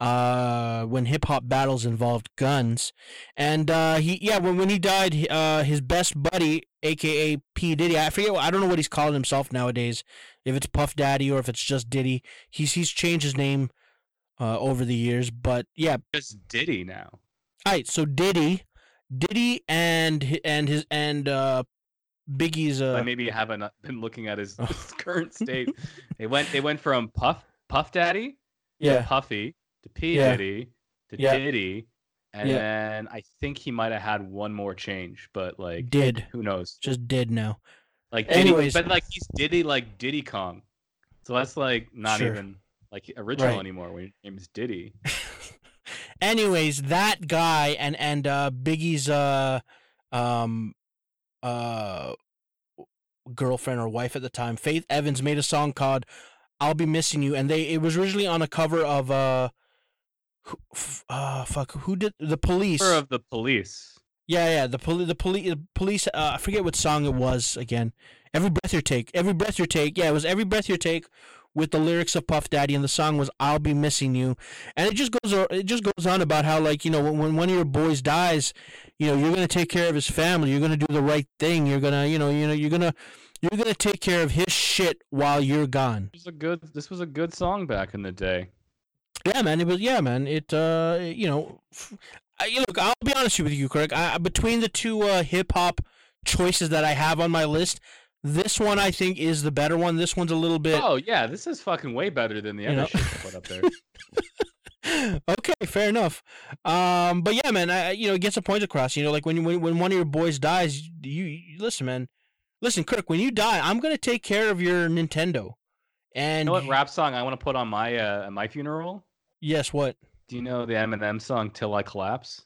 Uh, when hip hop battles involved guns, and uh, he yeah when when he died, uh, his best buddy, aka P Diddy, I forget I don't know what he's calling himself nowadays, if it's Puff Daddy or if it's just Diddy. He's he's changed his name uh, over the years, but yeah, Just Diddy now. all right, so Diddy, Diddy, and and his and uh, Biggie's uh, I maybe haven't uh, been looking at his, his *laughs* current state. They went. They went from Puff Puff Daddy to yeah, Puffy to P Yeah. Diddy to Yeah. Diddy, and Yeah. then I think he might have had one more change, but like did who knows? just did now. Like Diddy, Anyways. but like he's Diddy like Diddy Kong, so that's like not Sure. even like original Right. anymore. When your name is Diddy. *laughs* Anyways, that guy and and uh, Biggie's uh um uh girlfriend or wife at the time, Faith Evans, made a song called "I'll Be Missing You," and they it was originally on a cover of uh, who- uh fuck who did the police. Of the police. Yeah, yeah, the poli- the police, police. Uh, I forget what song it was again. Every breath you take, every breath you take. Yeah, it was every breath you take, with the lyrics of Puff Daddy, and the song was "I'll Be Missing You," and it just goes, it just goes on about how like you know when, when one of your boys dies, you know you're gonna take care of his family, you're gonna do the right thing, you're gonna you know you know you're gonna You're gonna take care of his shit while you're gone. This was a good. This was a good song back in the day. Yeah, man. It was. Yeah, man. It. Uh, you know, I, look. I'll be honest with you, Kirk. I, between the two uh, hip hop choices that I have on my list, this one I think is the better one. This one's a little bit. Oh yeah, this is fucking way better than the other know. shit I put up there. *laughs* okay, fair enough. Um, but yeah, man, I, you know, it gets a point across. You know, like when you, when when one of your boys dies, you, you listen, man. Listen, Kirk, when you die, I'm gonna take care of your Nintendo. And you know what rap song I want to put on my uh, my funeral? Yes, what? Do you know the Eminem song "Till I Collapse"?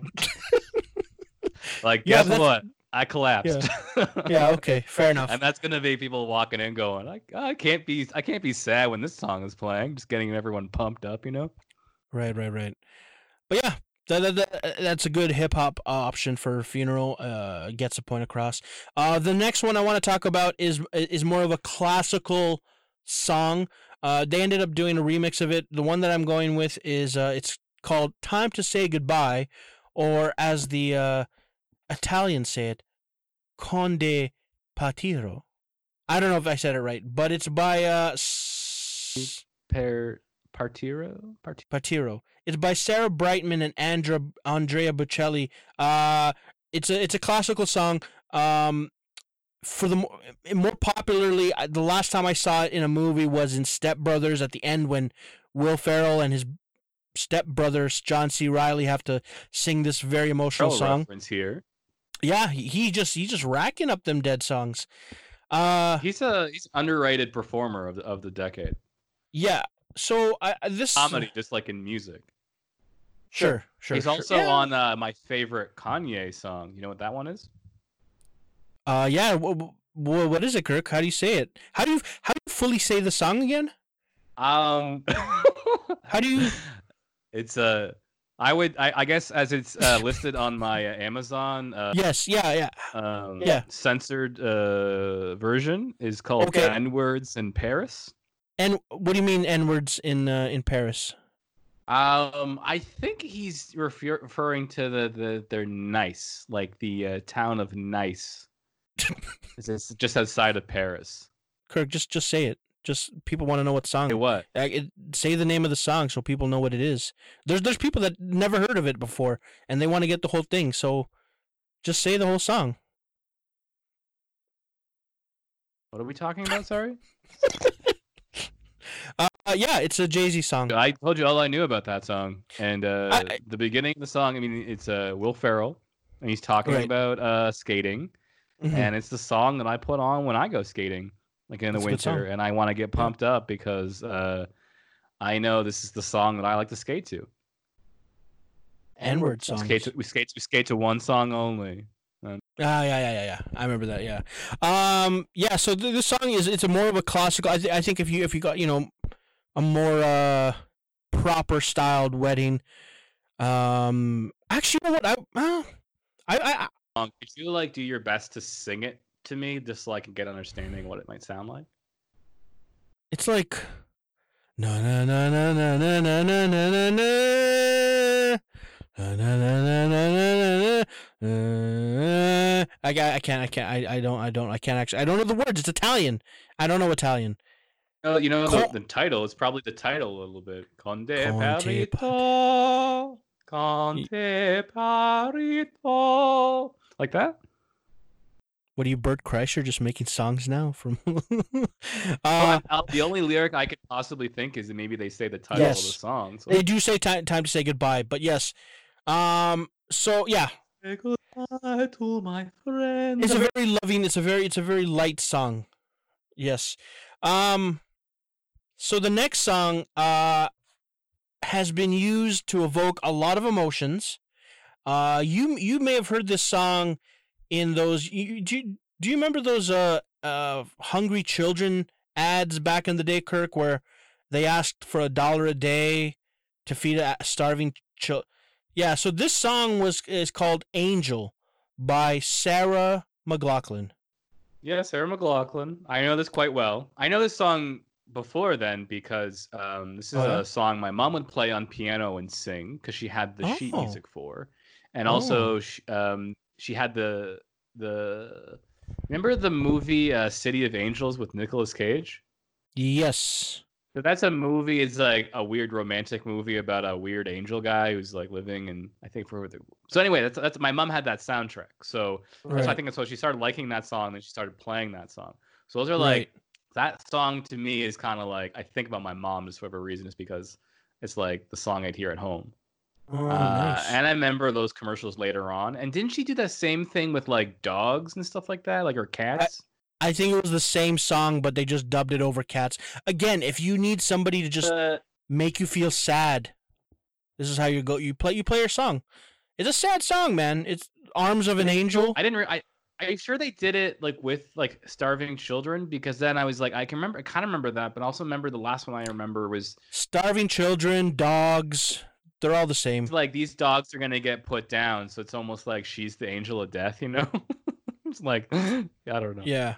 *laughs* like, Yeah, guess what? I collapsed. *laughs* Yeah, okay, fair enough. and that's gonna be people walking in going, I, I can't be, I can't be sad when this song is playing. Just getting everyone pumped up, you know. Right, right, right. But yeah, that, that, that- that's a good hip hop uh, option for funeral. Uh, gets a point across. Uh, the next one I want to talk about is is more of a classical song. Uh, they ended up doing a remix of it. The one that I'm going with is uh, it's called "Time to Say Goodbye," or as the uh, Italians say it, "Conde Partiro." I don't know if I said it right, but it's by uh, S- Per Partiro, Part- Partiro. It's by Sarah Brightman and Andra Andrea Bocelli. Uh, it's a it's a classical song. Um, for the more popularly, the last time I saw it in a movie was in Step Brothers at the end when Will Ferrell and his step brother John C. Reilly have to sing this very emotional Pearl song. reference here. Yeah, he, just he just racking up them dead songs. Uh, He's a he's underrated performer of the, of the decade. yeah. So I I- this Comedy, just like in music. Sure, sure. He's sure. also Yeah. on uh, my favorite Kanye song. You know what that one is? Uh, yeah. Wh- wh- what is it, Kirk? How do you say it? How do you how do you fully say the song again? Um, *laughs* How do you? *laughs* It's uh, I would, I, I guess, as it's uh, listed on my uh, Amazon, uh, Yes. Yeah. Yeah. um, Yeah. censored uh version is called Okay. N words in Paris. And what do you mean N words in uh, in Paris? Um, I think he's refer- referring to the the they're nice, like the uh, town of Nice. *laughs* it's it's just outside of Paris. Kirk, just just say it. Just people want to know what song. Hey, what? Uh, it, say the name of the song so people know what it is. There's there's people that never heard of it before and they want to get the whole thing. So just say the whole song. What are we talking about? Sorry. *laughs* Uh, uh, yeah, it's a Jay Z song. I told you all I knew about that song, and uh, I- I- the beginning of the song. I mean, it's uh, Will Ferrell, and he's talking Right. about uh, skating, Mhm. and it's the song that I put on when I go skating, like in the That's song. winter, and I want to get pumped up because uh, I know this is the song that I like to skate to. N-word We songs. skate to, we skate we skate to one song only. Ah, yeah, yeah, yeah, yeah. I remember that. Yeah. Um. Yeah. So th- this song is it's a more of a classical. I, th- I think if you if you got you know a more uh proper styled wedding. Um. Actually, you know what? I uh, I I Um, could you like do your best to sing it to me, just so I can get understanding what it might sound like? it's like na na na na na na na na na na na. Na, na, na, na, na, na, na. I, ca- I can't I can't I, I don't I don't I can't actually I don't know the words it's Italian I don't know Italian Oh, you know the, the title. It's probably the title a little bit. Conte Conte Parito, Conte Parito, like that. What are you, Bert Kreischer, just making songs now? From *laughs* uh, I- the only lyric I could possibly think is that maybe they say the title of the song. So they do say time time to say goodbye, but yes. Um. So yeah, Say goodbye to my friend. it's a very loving. It's a very it's a very light song. Yes. Um. So the next song uh has been used to evoke a lot of emotions. Uh, you you may have heard this song in those. You, do you, do you remember those uh uh hungry children ads back in the day, Kirk, where they asked for a dollar a day to feed a starving child? Yeah. So this song was is called "Angel" by Sarah McLachlan. Yeah, Sarah McLachlan. I know this quite well. I know this song before then because um, this is Oh, yeah? a song my mom would play on piano and sing because she had the sheet Oh. music for, and also she, um, she had the the Remember the movie uh, City of Angels with Nicolas Cage? Yes. So that's a movie. It's like a weird romantic movie about a weird angel guy who's like living in I think for the. So anyway, that's that's my mom had that soundtrack. So that's I think that's why she started liking that song and she started playing that song. So those are like Right. that song to me is kind of like I think about my mom just for whatever reason is because it's like the song I'd hear at home. Oh, Uh, nice. and I remember those commercials later on. And didn't she do that same thing with like dogs and stuff like that, like her cats? I think it was the same song, but they just dubbed it over cats. Again, if you need somebody to just Uh, make you feel sad, this is how you go. You play. You play your song. It's a sad song, man. It's "Arms of an Angel." I didn't. Re- I. Are you sure they did it like with like starving children? Because then I was like, I can remember, I kind of remember that, but also remember the last one I remember was Starving children, dogs. They're all the same. it's like these dogs are gonna get put down, so it's almost like she's the angel of death, you know? *laughs* it's like *gasps* I don't know. Yeah.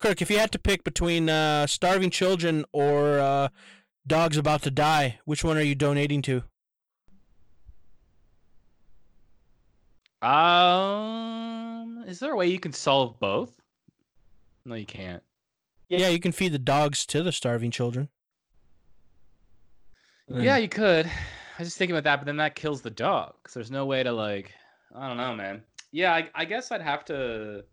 Kirk, if you had to pick between uh, starving children or uh, dogs about to die, which one are you donating to? Um, is there a way you can solve both? No, you can't. Yeah, you can feed the dogs to the starving children. Yeah, you could. I was just thinking about that, but then that kills the dog. 'cause there's no way to like. I don't know, man. Yeah, I, I guess I'd have to.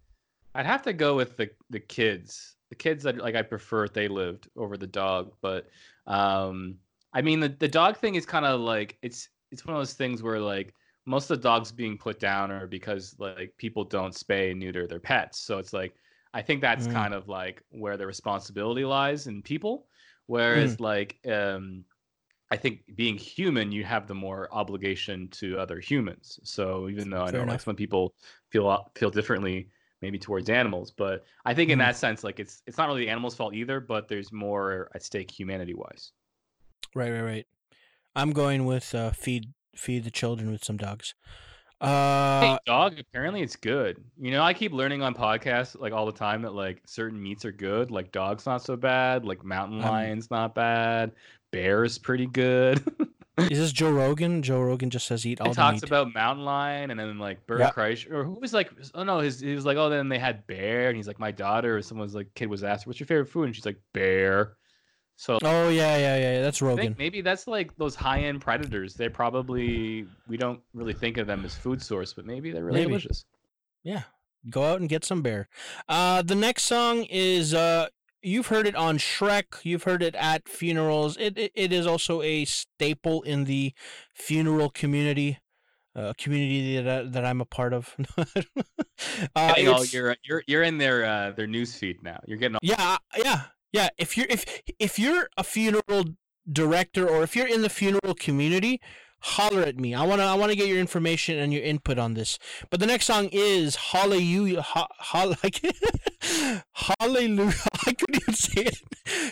I'd have to go with the the kids. The kids that like I prefer if they lived over the dog, but um, I mean the the dog thing is kind of like it's it's one of those things where like most of the dogs being put down are because like people don't spay and neuter their pets. So it's like I think that's Mm. kind of like where the responsibility lies in people. Whereas like um I think being human, you have the more obligation to other humans. So even though I Fair know like enough. some people feel feel differently maybe towards animals, but I think in Mhm. that sense, like it's it's not really the animal's fault either, but there's more at stake humanity wise. Right, right, right. I'm going with uh, feed feed the children with some dogs. Uh, hey, dog. Apparently, it's good. You know, I keep learning on podcasts like all the time that like certain meats are good. Like dog's not so bad. Like mountain Um, lion's not bad. Bear's pretty good. *laughs* is this Joe Rogan? Joe Rogan just says eat all He the talks meat. about mountain lion and then like Bert Yeah. Kreischer or who was like oh no his he was like oh then they had bear and he's like my daughter or someone's like kid was asked what's your favorite food and she's like bear. So oh yeah, yeah, yeah. That's Rogan. maybe that's like those high end predators. They probably we don't really think of them as food source, but maybe they're really Maybe. delicious. Yeah. Go out and get some bear. Uh the next song is uh you've heard it on Shrek, you've heard it at funerals. It it, it is also a staple in the funeral community. Uh, community that I, that I'm a part of. *laughs* uh, Getting all your you're you're in their uh, their news feed now. You're getting all, Yeah, yeah, yeah. If you're if if you're a funeral director or if you're in the funeral community, holler at me. I wanna I wanna get your information and your input on this. But the next song is Hallelujah. Ha, ha, *laughs* hallelujah. *laughs* I couldn't even say it.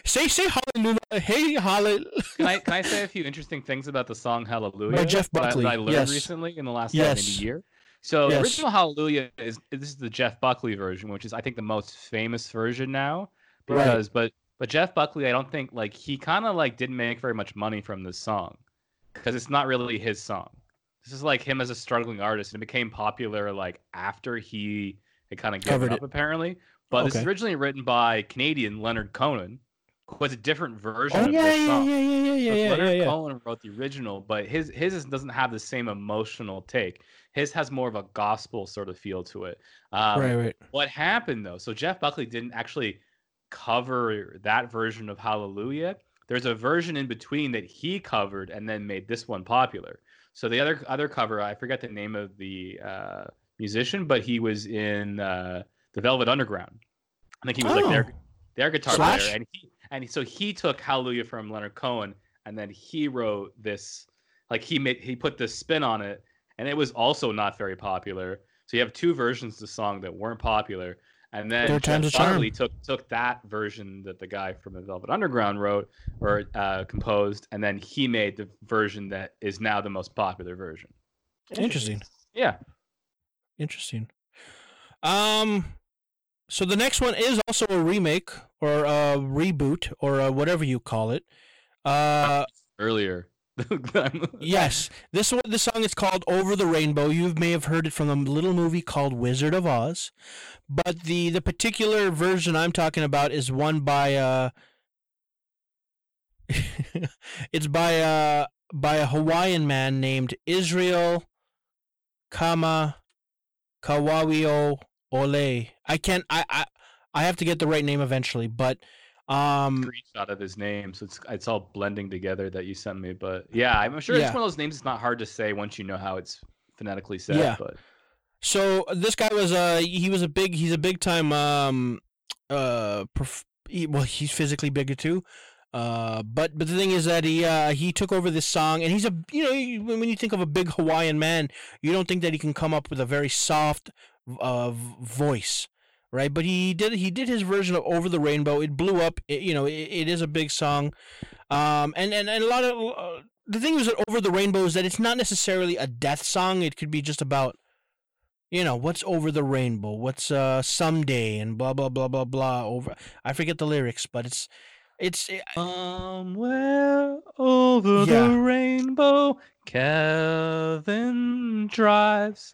Say say hallelujah. Hey hallelujah. Can I *laughs* can I say a few interesting things about the song Hallelujah? By Jeff that I- Buckley, That I, learned yes. recently in the last Yes. like, year. So the Yes. original Hallelujah is this is the Jeff Buckley version, which is I think the most famous version now. Right. Because but but Jeff Buckley, I don't think like he kind of like didn't make very much money from this song because it's not really his song. This is like him as a struggling artist, and it became popular like after he had kind of given Covered up it. apparently. But this is originally written by Canadian Leonard Cohen, who has a different version Oh of yeah, this yeah, song. yeah, yeah, yeah, So yeah, yeah, Leonard yeah, yeah. Cohen wrote the original, but his his is- doesn't have the same emotional take. His has more of a gospel sort of feel to it. Um, right, right. What happened though? So Jeff Buckley didn't actually cover that version of Hallelujah. There's a version in between that he covered and then made this one popular. So the other other cover, I forget the name of the uh, musician, but he was in uh, the Velvet Underground. I think he was like their Oh. their guitar Slash? player, and he and so he took Hallelujah from Leonard Cohen, and then he wrote this, like he made he put this spin on it, and it was also not very popular. So you have two versions of the song that weren't popular, and then Third time's Jeff a charm. Buckley took took that version that the guy from the Velvet Underground wrote or uh, composed, and then he made the version that is now the most popular version. Interesting. Yeah. Interesting. Um, so the next one is also a remake or a reboot or a whatever you call it. Uh, Earlier. *laughs* Yes, this one, this song is called "Over the Rainbow." You may have heard it from a little movie called Wizard of Oz, but the the particular version I'm talking about is one by uh, *laughs* it's by uh by a Hawaiian man named Israel Kama Kawawio Ole. I can't. I I I have to get the right name eventually, but um screenshot of his name, so it's it's all blending together that you sent me. But yeah, I'm sure Yeah. it's one of those names. It's not hard to say once you know how it's phonetically said. Yeah. But So this guy was uh he was a big he's a big time um uh perf- he, well he's physically bigger too. Uh, but but the thing is that he uh, he took over this song and he's a you know when you think of a big Hawaiian man you don't think that he can come up with a very soft uh voice right? But he did he did his version of Over the Rainbow. It blew up. It, you know it, it is a big song. Um and and, and a lot of uh, the thing is that Over the Rainbow is that it's not necessarily a death song. It could be just about you know what's over the rainbow? What's uh someday? And blah blah blah blah blah over i forget the lyrics but it's it's it, somewhere over Yeah. the rainbow, Kevin drives.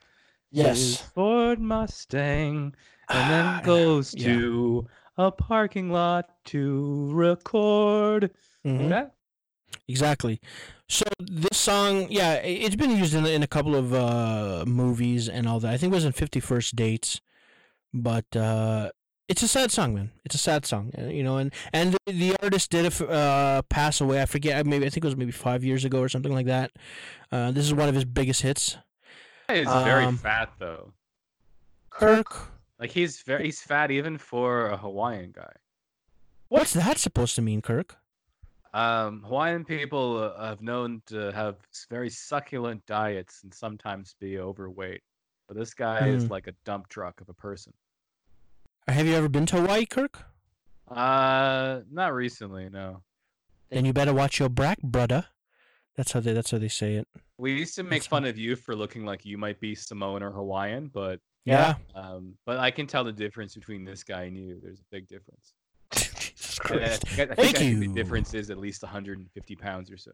His Ford Mustang, and then *sighs* goes yeah. to a parking lot to record. Mhm, Okay. exactly so this song yeah it's been used in, in a couple of uh movies and all that i think it was in 51st dates but uh it's a sad song man it's a sad song uh, you know and and the, the artist did f- uh pass away i forget maybe i think it was maybe five years ago or something like that uh this is one of his biggest hits He's very Um, fat though. kirk Like he's very he's fat even for a Hawaiian guy. what's that supposed to mean kirk Um, Hawaiian people uh, have known to have very succulent diets and sometimes be overweight. But this guy is Mm. like a dump truck of a person. Have you ever been to Hawaii, Kirk? Uh, not recently, no. Then you better watch your brack, brother. That's how they. That's how they say it. We used to make That's fun of you for looking like you might be Samoan or Hawaiian, but Yeah. um, but I can tell the difference between this guy and you. There's a big difference. *laughs* Jesus I Christ. I think, Thank you. the difference is at least 150 pounds or so.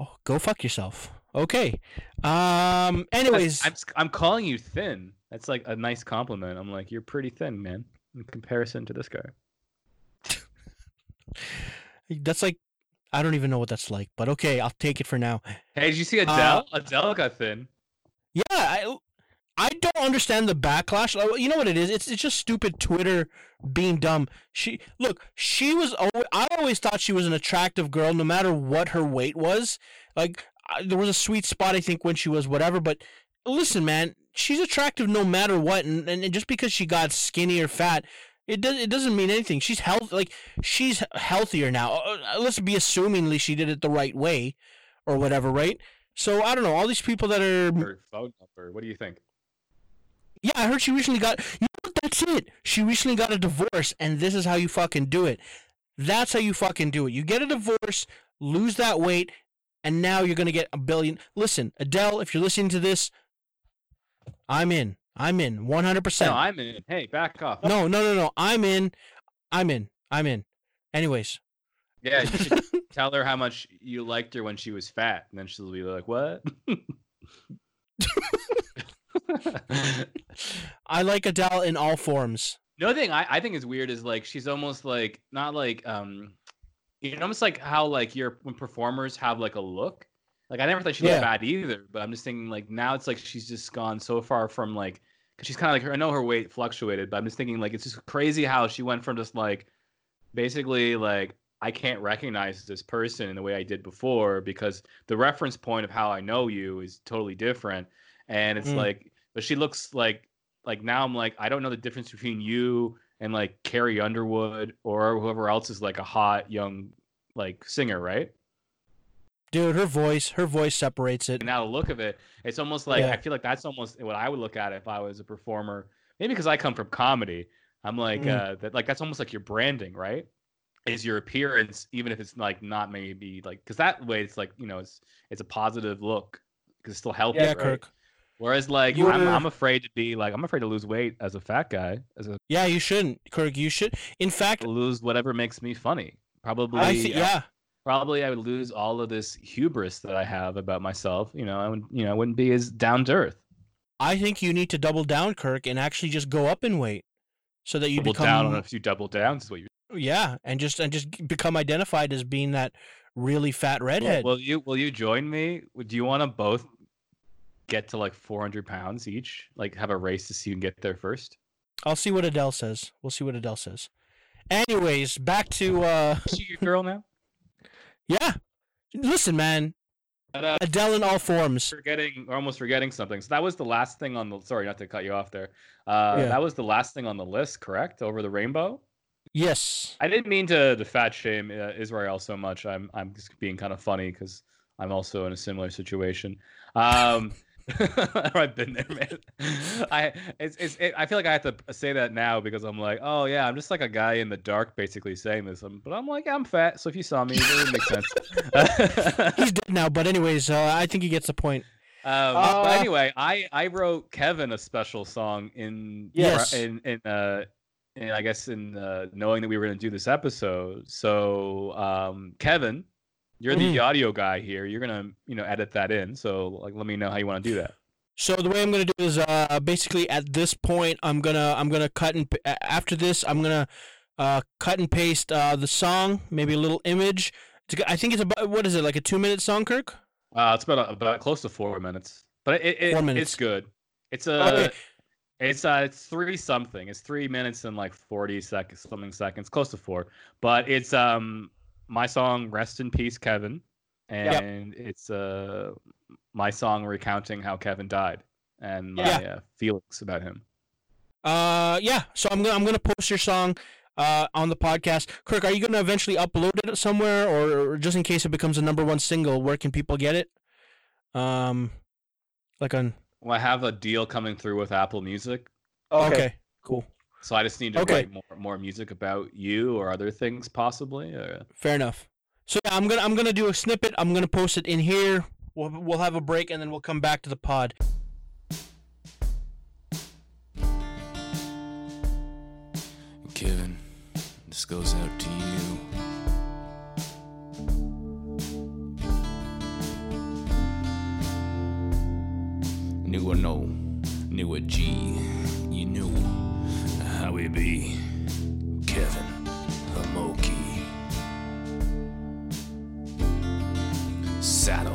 Oh, go fuck yourself. Okay. Um. Anyways, I'm, I'm calling you thin. That's like a nice compliment. I'm like, you're pretty thin, man, in comparison to this guy. *laughs* that's like, I don't even know what that's like, but okay, I'll take it for now. Hey, did you see Uh, Adele? Adele got thin. Yeah, I, I don't understand the backlash. You know what it is? It's it's just stupid Twitter being dumb. She look, she was. Always, I always thought she was an attractive girl, no matter what her weight was. Like I, there was a sweet spot, I think, when she was whatever. But listen, man, she's attractive no matter what, and, and just because she got skinny or fat. It does. It doesn't mean anything. She's health. Like she's healthier now. Uh, uh, Let's be assumingly she did it the right way, or whatever, right? So I don't know. All these people that are phone number. What do you think? Yeah, I heard she recently got. You know what? That's it. She recently got a divorce, and this is how you fucking do it. That's how you fucking do it. You get a divorce, lose that weight, and now you're gonna get a billion. Listen, Adele, if you're listening to this, I'm in. I'm in. 100%. No, percent I'm in. Hey, back off. No, no, no, no. I'm in. I'm in. I'm in. Anyways, Yeah, you should *laughs* tell her how much you liked her when she was fat, and then she'll be like, "What?" *laughs* *laughs* I like Adele in all forms. Another thing I, I think is weird is like she's almost like not like um, you know, almost like how like your when performers have like a look. Like I never thought she looked Yeah. bad either, but I'm just thinking like now it's like she's just gone so far from like because she's kind of like her. I know her weight fluctuated, but I'm just thinking like it's just crazy how she went from just like basically like I can't recognize this person in the way I did before because the reference point of how I know you is totally different, and it's Mm. like but she looks like like now I'm like I don't know the difference between you and like Carrie Underwood or whoever else is like a hot young like singer, right? Dude, her voice, her voice separates it. And now the look of it, it's almost like Yeah. I feel like that's almost what I would look at if I was a performer. Maybe because I come from comedy, I'm like Mm. uh, that. Like that's almost like your branding, right? Is your appearance, even if it's like not maybe like because that way it's like you know it's it's a positive look because it's still healthy, Yeah, right? Kirk. Whereas like I'm, I'm afraid to be like I'm afraid to lose weight as a fat guy, as a Yeah, you shouldn't, Kirk. You should. In fact, lose whatever makes me funny. Probably I think yeah. probably I would lose all of this hubris that I have about myself. You know, I would, you know, I wouldn't be as down to earth. I think you need to double down, Kirk, and actually just go up in weight, so that you Double become down on a few double downs is what you. yeah, and just and just become identified as being that really fat Will, redhead. will you? Will you join me? Do you want to both get to like 400 pounds each? Like have a race to see who can get there first? I'll see what Adele says. We'll see what Adele says. Anyways, back to uh *laughs* Is she your girl now? *laughs* yeah. Listen, man, But, uh, Adele in all forms. forgetting or almost forgetting something. So that was the last thing on the sorry not to cut you off there. Uh Yeah. that was the last thing on the list, correct? Over the rainbow? Yes. I didn't mean to, the fat shame uh, Israel so much. I'm I'm just being kind of funny because I'm also in a similar situation. Um, *laughs* *laughs* I've been there, man. *laughs* I it's, it's it, I feel like I have to say that now because I'm like, oh yeah, I'm just like a guy in the dark, basically saying this. Um, but I'm like, I'm fat, so if you saw me, it would make sense. *laughs* He's dead now, but anyways, uh, I think he gets the point. Um, Uh, but anyway, I I wrote Kevin a special song in Yes. in in uh in, I guess in uh, knowing that we were going to do this episode. So um, Kevin, you're the Mhm. audio guy here. You're gonna you know edit that in. So like, let me know how you want to do that. So the way I'm gonna do is uh basically at this point I'm gonna I'm gonna cut and after this I'm gonna uh cut and paste uh the song maybe a little image. I think it's about what is it like a two minute song, Kirk? Uh, it's about about close to four minutes, but it, it, minutes. it's good. It's a Okay. It's uh, it's three something. It's three minutes and like forty seconds, something seconds, close to four. But it's um my song "Rest in Peace, Kevin," and it's uh my song recounting how Kevin died and my Yeah. uh, feelings about him. Uh yeah. So I'm gonna I'm gonna post your song uh on the podcast. Kirk, are you gonna eventually upload it somewhere or, or just in case it becomes a number one single? Where can people get it? Um, like on Well, I have a deal coming through with Apple Music, okay, cool, so I just need to Okay. write more more music about you or other things possibly. Or... fair enough. So yeah, I'm gonna I'm gonna do a snippet. I'm gonna post it in here. We'll we'll have a break and then we'll come back to the pod. Kevin, this goes out to you. New or no, new or G, you knew we be. Kevin Homoki. Saddled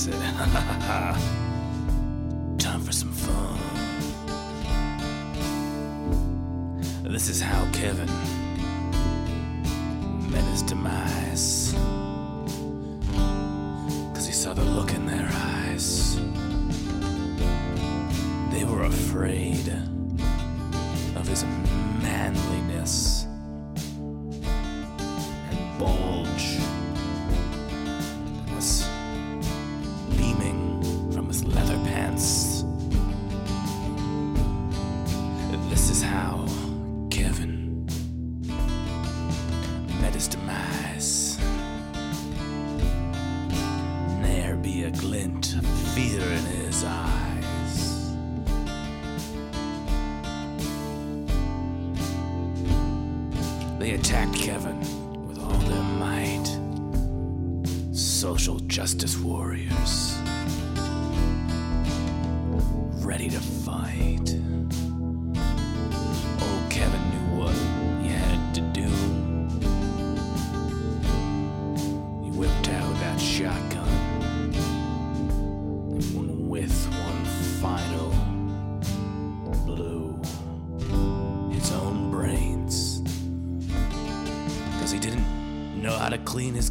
said, *laughs* time for some fun. This is how Kevin met his demise. Cause he saw the look in their eyes. They were afraid of his manliness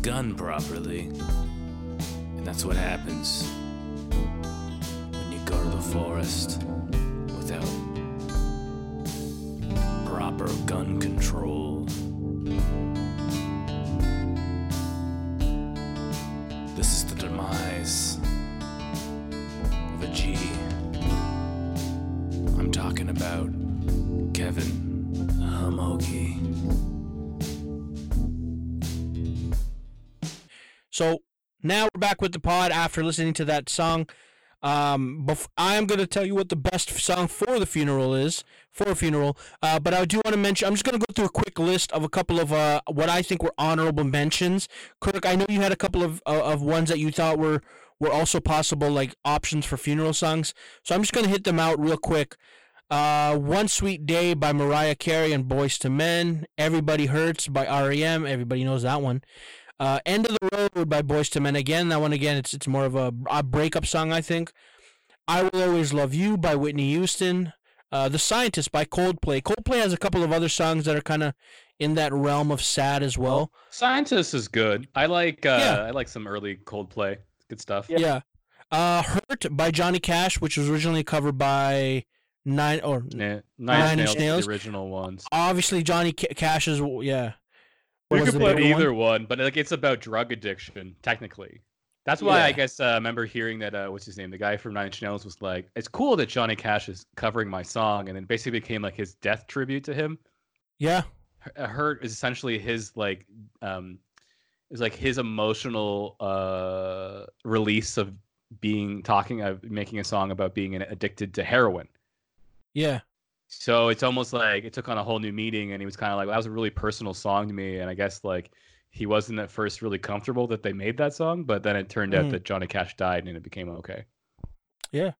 gun properly. Now we're back with the pod after listening to that song. Um, bef- I'm gonna tell you what the best song for the funeral is for a funeral. Uh, but I do want to mention. I'm just gonna go through a quick list of a couple of uh what I think were honorable mentions. Kirk, I know you had a couple of uh, of ones that you thought were were also possible like options for funeral songs. So I'm just gonna hit them out real quick. Uh, One Sweet Day by Mariah Carey and Boyz II Men. Everybody Hurts by REM. Everybody knows that one. Uh, End of the Road by Boyz II Men. Again, that one again, it's it's more of a, a breakup song, I think. I Will Always Love You by Whitney Houston. Uh, the Scientist by Coldplay. Coldplay has a couple of other songs that are kind of in that realm of sad as well. Scientist is good. I like uh Yeah. I like some early Coldplay. Good stuff. Yeah. Uh, Hurt by Johnny Cash, which was originally covered by Nine or Yeah, Nine Nine Inch Inch Nails, Nails. the original ones. obviously Johnny Ca- Cash's. Yeah. You was could put one. either one? but like it's about drug addiction, technically. That's why I Yeah. guess uh, I remember hearing that. Uh, what's his name? The guy from Nine Inch Nails was like, "It's cool that Johnny Cash is covering my song," and then basically became like his death tribute to him. Yeah. Uh, Hurt is essentially his like, um, is like his emotional uh release of being talking of making a song about being addicted to heroin. Yeah. So it's almost like it took on a whole new meaning, and he was kind of like, "That was a really personal song to me." And I guess like he wasn't at first really comfortable that they made that song, but then it turned Mhm. out that Johnny Cash died, and it became okay. Yeah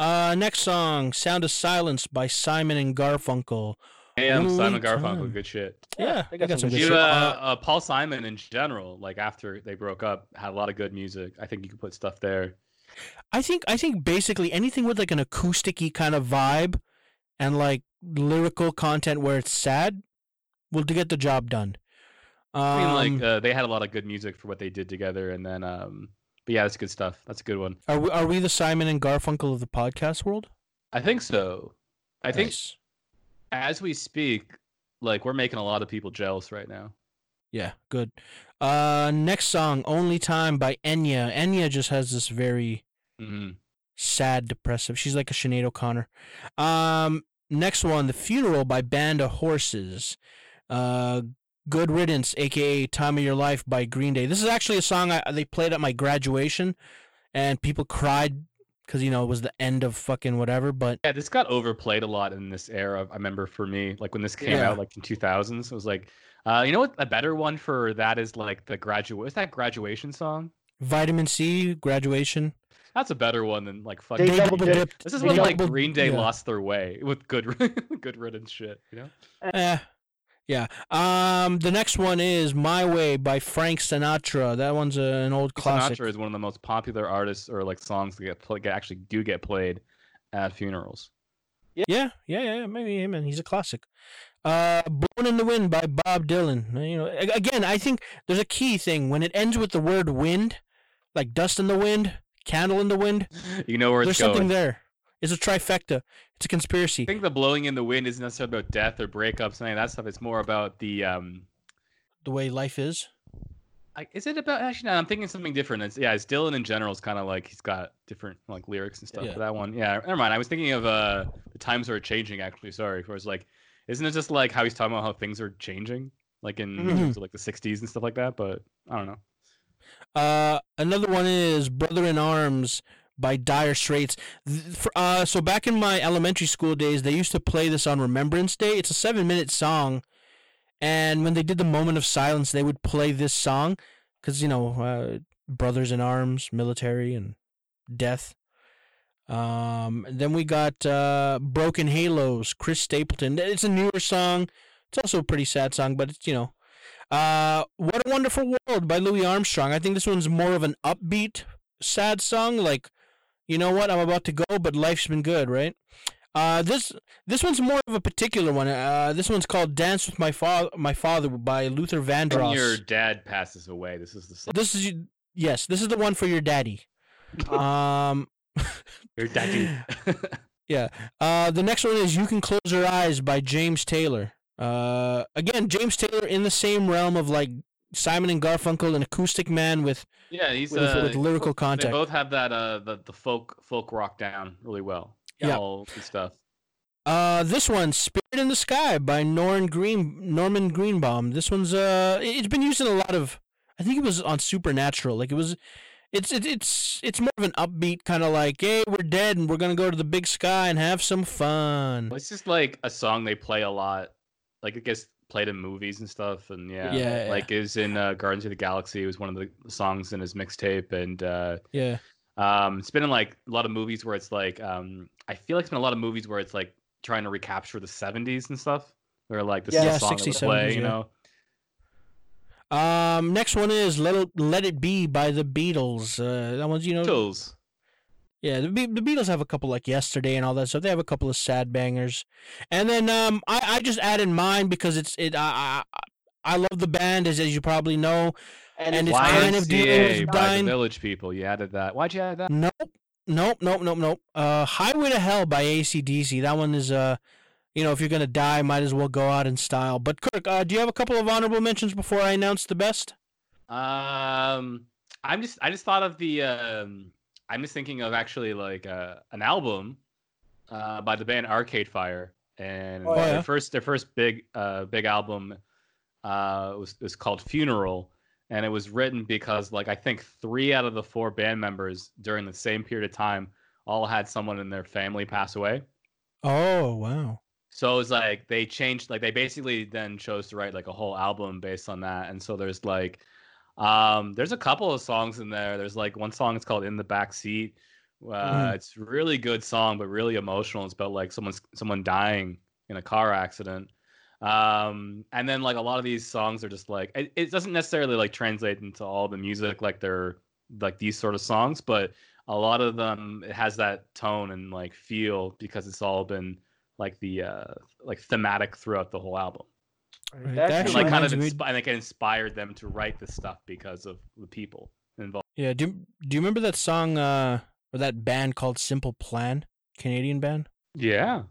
uh, next song, "Sound of Silence" by Simon and Garfunkel. Damn, Only Simon Garfunkel, time. good shit. Yeah, they I got some good shit. uh, Uh, uh, Paul Simon in general, like after they broke up, had a lot of good music. I think you could put stuff there. I think I think basically anything with like an acousticy kind of vibe and like lyrical content where it's sad will to get the job done. Um, I mean, like uh, they had a lot of good music for what they did together, and then, um, but yeah, that's good stuff. That's a good one. are we are we the Simon and Garfunkel of the podcast world? I think so. I think Nice. as we speak, like we're making a lot of people jealous right now. Yeah, good. Uh, next song, "Only Time" by Enya. Enya just has this very hmm sad, depressive. She's like a Sinead O'Connor. Um, next one, "The Funeral" by Band of Horses. Uh, "Good Riddance," aka "Time of Your Life" by Green Day. This is actually a song I, they played at my graduation, and people cried because you know it was the end of fucking whatever. But Yeah, this got overplayed a lot in this era. I remember for me, like when this came Yeah. out, like in 2000s, it was like, uh, you know what? A better one for that is like the graduate. What's that graduation song? Vitamin C, graduation. That's a better one than like fucking. They double dip. This is when like double- Green Day yeah. lost their way with good, *laughs* good riddance shit. You know? Eh, yeah. Um, the next one is "My Way" by Frank Sinatra. That one's a, an old classic. Sinatra is one of the most popular artists or like songs that get play, get, actually do get played at funerals. Yeah, yeah, yeah, yeah. Maybe him, and he's a classic. Uh, "Born in the Wind" by Bob Dylan. You know, again, I think there's a key thing when it ends with the word "wind," like dust in the wind, candle in the wind. You know where There's it's going. something there. It's a trifecta. It's a conspiracy. I think the blowing in the wind isn't necessarily about death or breakups and any of that stuff. It's more about the um, The way life is. I, is it about actually? No, I'm thinking something different. It's, yeah, it's Dylan in general is kind of like he's got different like lyrics and stuff. Yeah. For that one, yeah. Never mind. I was thinking of uh, the times are changing. Actually, sorry. Where it's like, isn't it just like how he's talking about how things are changing, like in Mhm. terms of, like the '60s and stuff like that? But I don't know. Uh, another one is "Brother in Arms" by Dire Straits. Uh, so back in my elementary school days, they used to play this on Remembrance Day. It's a seven-minute song, and when they did the moment of silence, they would play this song because you know uh, brothers in arms, military, and death. Um, then we got uh, Broken Halos, Chris Stapleton. It's a newer song. It's also a pretty sad song, but it's you know, uh, What a Wonderful World by Louis Armstrong. I think this one's more of an upbeat, sad song. Like, you know what, I'm about to go, but life's been good, right? Uh, this this one's more of a particular one. Uh, this one's called "Dance with My Father." My Father by Luther Vandross. When Vandross. your dad passes away, this is the song. This is yes, this is the one for your daddy. *laughs* Um, Your daddy. *laughs* yeah. Uh, the next one is "You Can Close Your Eyes" by James Taylor. Uh, again, James Taylor in the same realm of like Simon and Garfunkel, an acoustic man with yeah, he's with, uh, with lyrical content. They both have that uh the, the folk folk rock down really well. Yeah. All good stuff. Uh, this one, "Spirit in the Sky" by Norman Green Norman Greenbaum. This one's uh, it- it's been used in a lot of. I think it was on Supernatural. Like it was, it's it, it's it's more of an upbeat kind of like, hey, we're dead and we're gonna go to the big sky and have some fun. Well, It's just like a song they play a lot. Like it gets played in movies and stuff. And yeah, Yeah, like it was in uh, Guardians of the Galaxy. It was one of the songs in his mixtape, and uh, Yeah, um, it's been in like a lot of movies where it's like um, I feel like it's been a lot of movies where it's like trying to recapture the '70s and stuff. Where like this Yeah, is a song 60s, would play, 70s, you yeah. know. Um, next one is "Let It, Let It Be" by the Beatles. Uh, that one's you know, Beatles. Yeah, the, Be- the Beatles have a couple like "Yesterday" and all that stuff. They have a couple of sad bangers, and then um, I, I just added mine because it's it. I I, I love the band as as you probably know, and it's kind of dealing YMCA with by dying. the Village People. You added that. Why'd you add that? Nope, nope, nope, nope, nope. Uh, "Highway to Hell" by ACDC. That one is uh. You know, if you're gonna die, might as well go out in style. But Kirk, uh, do you have a couple of honorable mentions before I announce the best? Um, I'm just I just thought of the um, I'm just thinking of actually like uh, an album uh, by the band Arcade Fire, and Oh, their first their first big uh, big album uh, was was called Funeral, and it was written because like I think three out of the four band members during the same period of time all had someone in their family pass away. Oh wow. So it was like they changed, like they basically then chose to write like a whole album based on that. And so there's like, um, there's a couple of songs in there. There's like one song it's called "In the Back Seat." Uh, Mhm. It's a really good song, but really emotional. It's about like someone's someone dying in a car accident. Um, and then like a lot of these songs are just like it, it doesn't necessarily like translate into all the music like they're like these sort of songs, but a lot of them it has that tone and like feel because it's all been like the uh like thematic throughout the whole album Right, and that like actually kind of reminds me- inspi- like it inspired them to write this stuff because of the people involved Yeah, do you- do you remember that song uh or that band called Simple Plan, Canadian band? yeah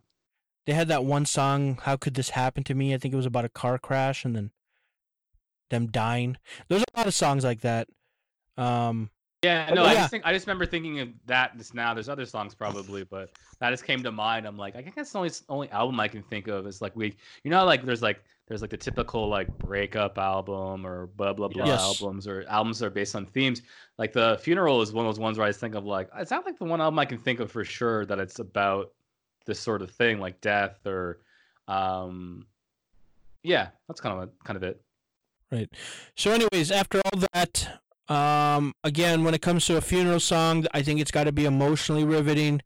They had that one song, How Could This Happen to Me? I think it was about a car crash and then them dying. There's a lot of songs like that. Um yeah no i just think i just remember thinking of that just now. There's other songs probably but that just came to mind. I'm like i think that's the only only album i can think of is like we you know like there's like there's like the typical like breakup album or blah blah blah Yes. albums or albums that are based on themes. Like the funeral is one of those ones where i just think of like it's not like the one album i can think of for sure that it's about this sort of thing like death or um yeah that's kind of a, kind of it. Right. So, anyways, after all that, um, again, when it comes to a funeral song, I think it's got to be emotionally riveting.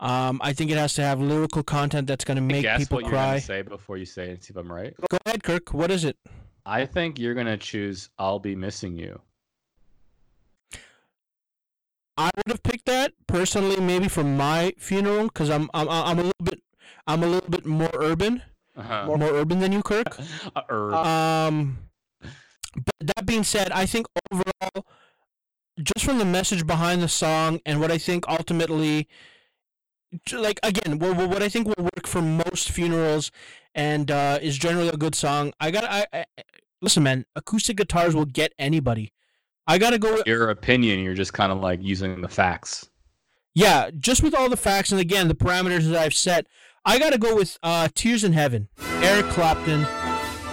Um, I think it has to have lyrical content that's going to make guess people what you're gonna cry. say before you say it and see if i'm right Go ahead, Kirk. What is it? I think you're gonna choose "I'll Be Missing You." I would have picked that personally, maybe for my funeral, because I'm, I'm I'm a little bit I'm a little bit more urban, Uh-huh. more urban than you, Kirk. *laughs* Uh, Um, but that being said, I think overall, just from the message behind the song and what I think ultimately, like again, what, what I think will work for most funerals and uh, is generally a good song. I got I, I listen, man. Acoustic guitars will get anybody. I gotta go with your opinion. You're just kind of like using the facts. yeah, just with all the facts and again the parameters that I've set. I gotta go with uh, "Tears in Heaven," Eric Clapton.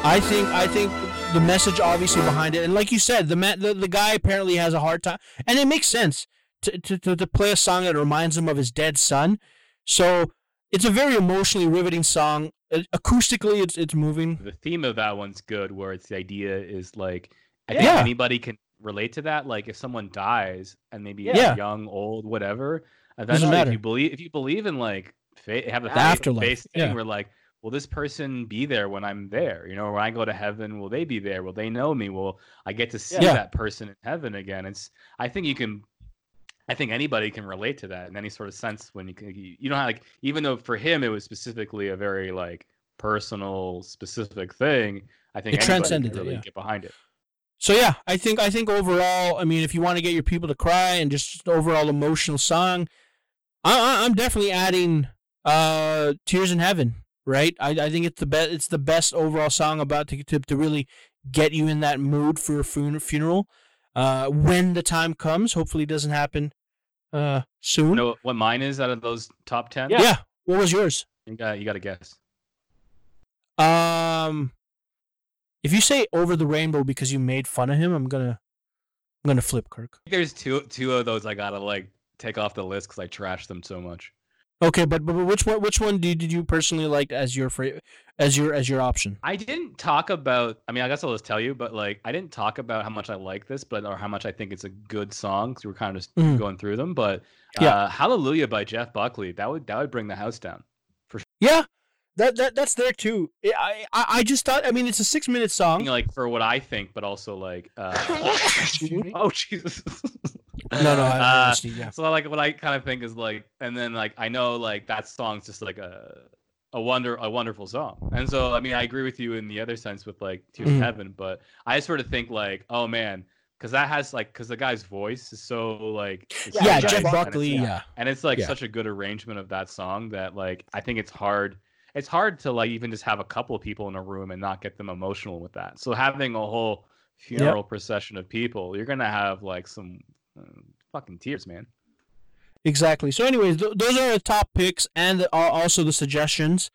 I think I think the message obviously behind it, and like you said, the ma- the, the guy apparently has a hard time, and it makes sense to, to, to, to play a song that reminds him of his dead son. So it's a very emotionally riveting song. acoustically, it's it's moving. The theme of that one's good, where it's the idea is like I think Yeah. anybody can relate to that. Like if someone dies and maybe Yeah. young, old, whatever. Eventually, if you believe if you believe in like fa- have a afterlife, based thing yeah. where like, will this person be there when I'm there? You know, when I go to heaven, will they be there? Will they know me? Will I get to see Yeah. that person in heaven again? It's I think you can. I think anybody can relate to that in any sort of sense when you can. You know how like even though for him it was specifically a very like personal specific thing. I think It anybody transcended can it, yeah. get behind it. So yeah, I think I think overall, I mean, if you want to get your people to cry and just overall emotional song, I, I, I'm definitely adding uh "Tears in Heaven." Right, I, I think it's the best. It's the best overall song about to, to to really get you in that mood for a fun- funeral. Uh, when the time comes, hopefully, it doesn't happen uh soon. You know what mine is out of those top ten? yeah. What was yours? you got you got to guess. Um, if you say "Over the Rainbow" because you made fun of him, I'm gonna I'm gonna flip Kirk. There's two two of those I gotta like take off the list because I trashed them so much. Okay, but, but but which one which one did, did you personally like as your fra- as your as your option? I didn't talk about. I mean, I guess I'll just tell you, but like, I didn't talk about how much I like this, but or how much I think it's a good song. Because we were kind of just Mhm. going through them. But Yeah. uh, "Hallelujah" by Jeff Buckley that would that would bring the house down. For sure. Yeah, that that that's there too. I I, I just thought. I mean, it's a six minute song. Like for what I think, but also like. Uh, *laughs* *laughs* oh Jesus! *laughs* No, no, I, I Uh, yeah. So like what I kind of think is like, and then like I know like that song's just like a a wonder a wonderful song, and so I mean I agree with you in the other sense with like Tears of Heaven, but I sort of think like oh man, because that has like because the guy's voice is so like it's Yeah, so Jeff nice, and it's- Buckley. Yeah, and it's like Yeah. such a good arrangement of that song that like I think it's hard. It's hard to like even just have a couple of people in a room and not get them emotional with that. So having a whole funeral procession of people, you're gonna have like some fucking tears, man. exactly. So, anyways, th- those are the top picks and the, uh, also the suggestions.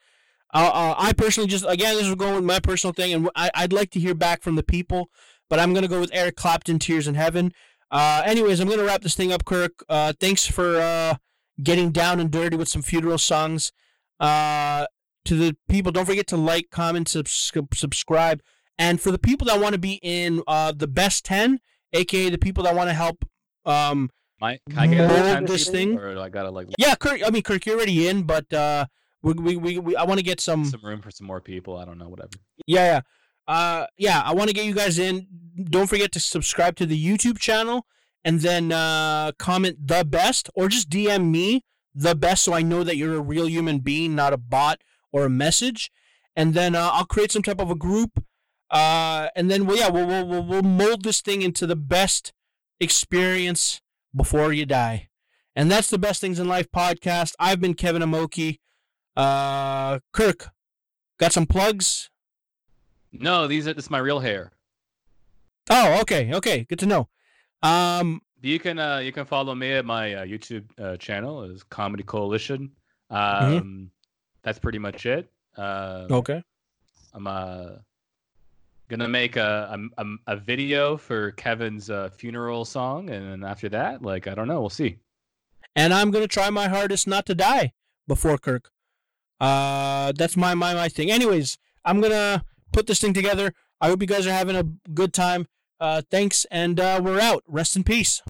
Uh, uh, I personally just again, this is going with my personal thing, and I, I'd like to hear back from the people, but I'm gonna go with Eric Clapton, "Tears in Heaven." Uh, anyways, I'm gonna wrap this thing up, Kirk. Uh, thanks for uh, getting down and dirty with some funeral songs. To the people, don't forget to like, comment, subs- subscribe, and for the people that want to be in the best ten, aka the people that want to help. Um, My, can I get this thing? or I gotta like yeah, Kirk. I mean, Kirk, you're already in, but uh, we we, we, we I want to get some. some room for some more people? I don't know, whatever. Yeah, yeah. Uh, yeah, I want to get you guys in. Don't forget to subscribe to the YouTube channel and then uh, comment the best or just DM me the best so I know that you're a real human being, not a bot or a message. And then uh, I'll create some type of a group. Uh, and then, well, yeah, we'll, we'll, we'll mold this thing into the best experience before you die. And that's the Best Things in Life podcast. I've been Kevin Homoki. Uh, Kirk, got some plugs? No, these are this is my real hair. Oh, okay, okay, good to know. Um, You can uh, you can follow me at my uh, YouTube uh, channel is Comedy Coalition. Um, Mm-hmm. That's pretty much it. Uh, okay, I'm uh, gonna make a, a a- video for Kevin's uh, funeral song, and then after that, like I don't know, we'll see. and I'm gonna try my hardest not to die before Kirk. Uh, that's my my my thing. Anyways, I'm gonna put this thing together. I hope you guys are having a good time. Uh, thanks, and uh, we're out. Rest in peace.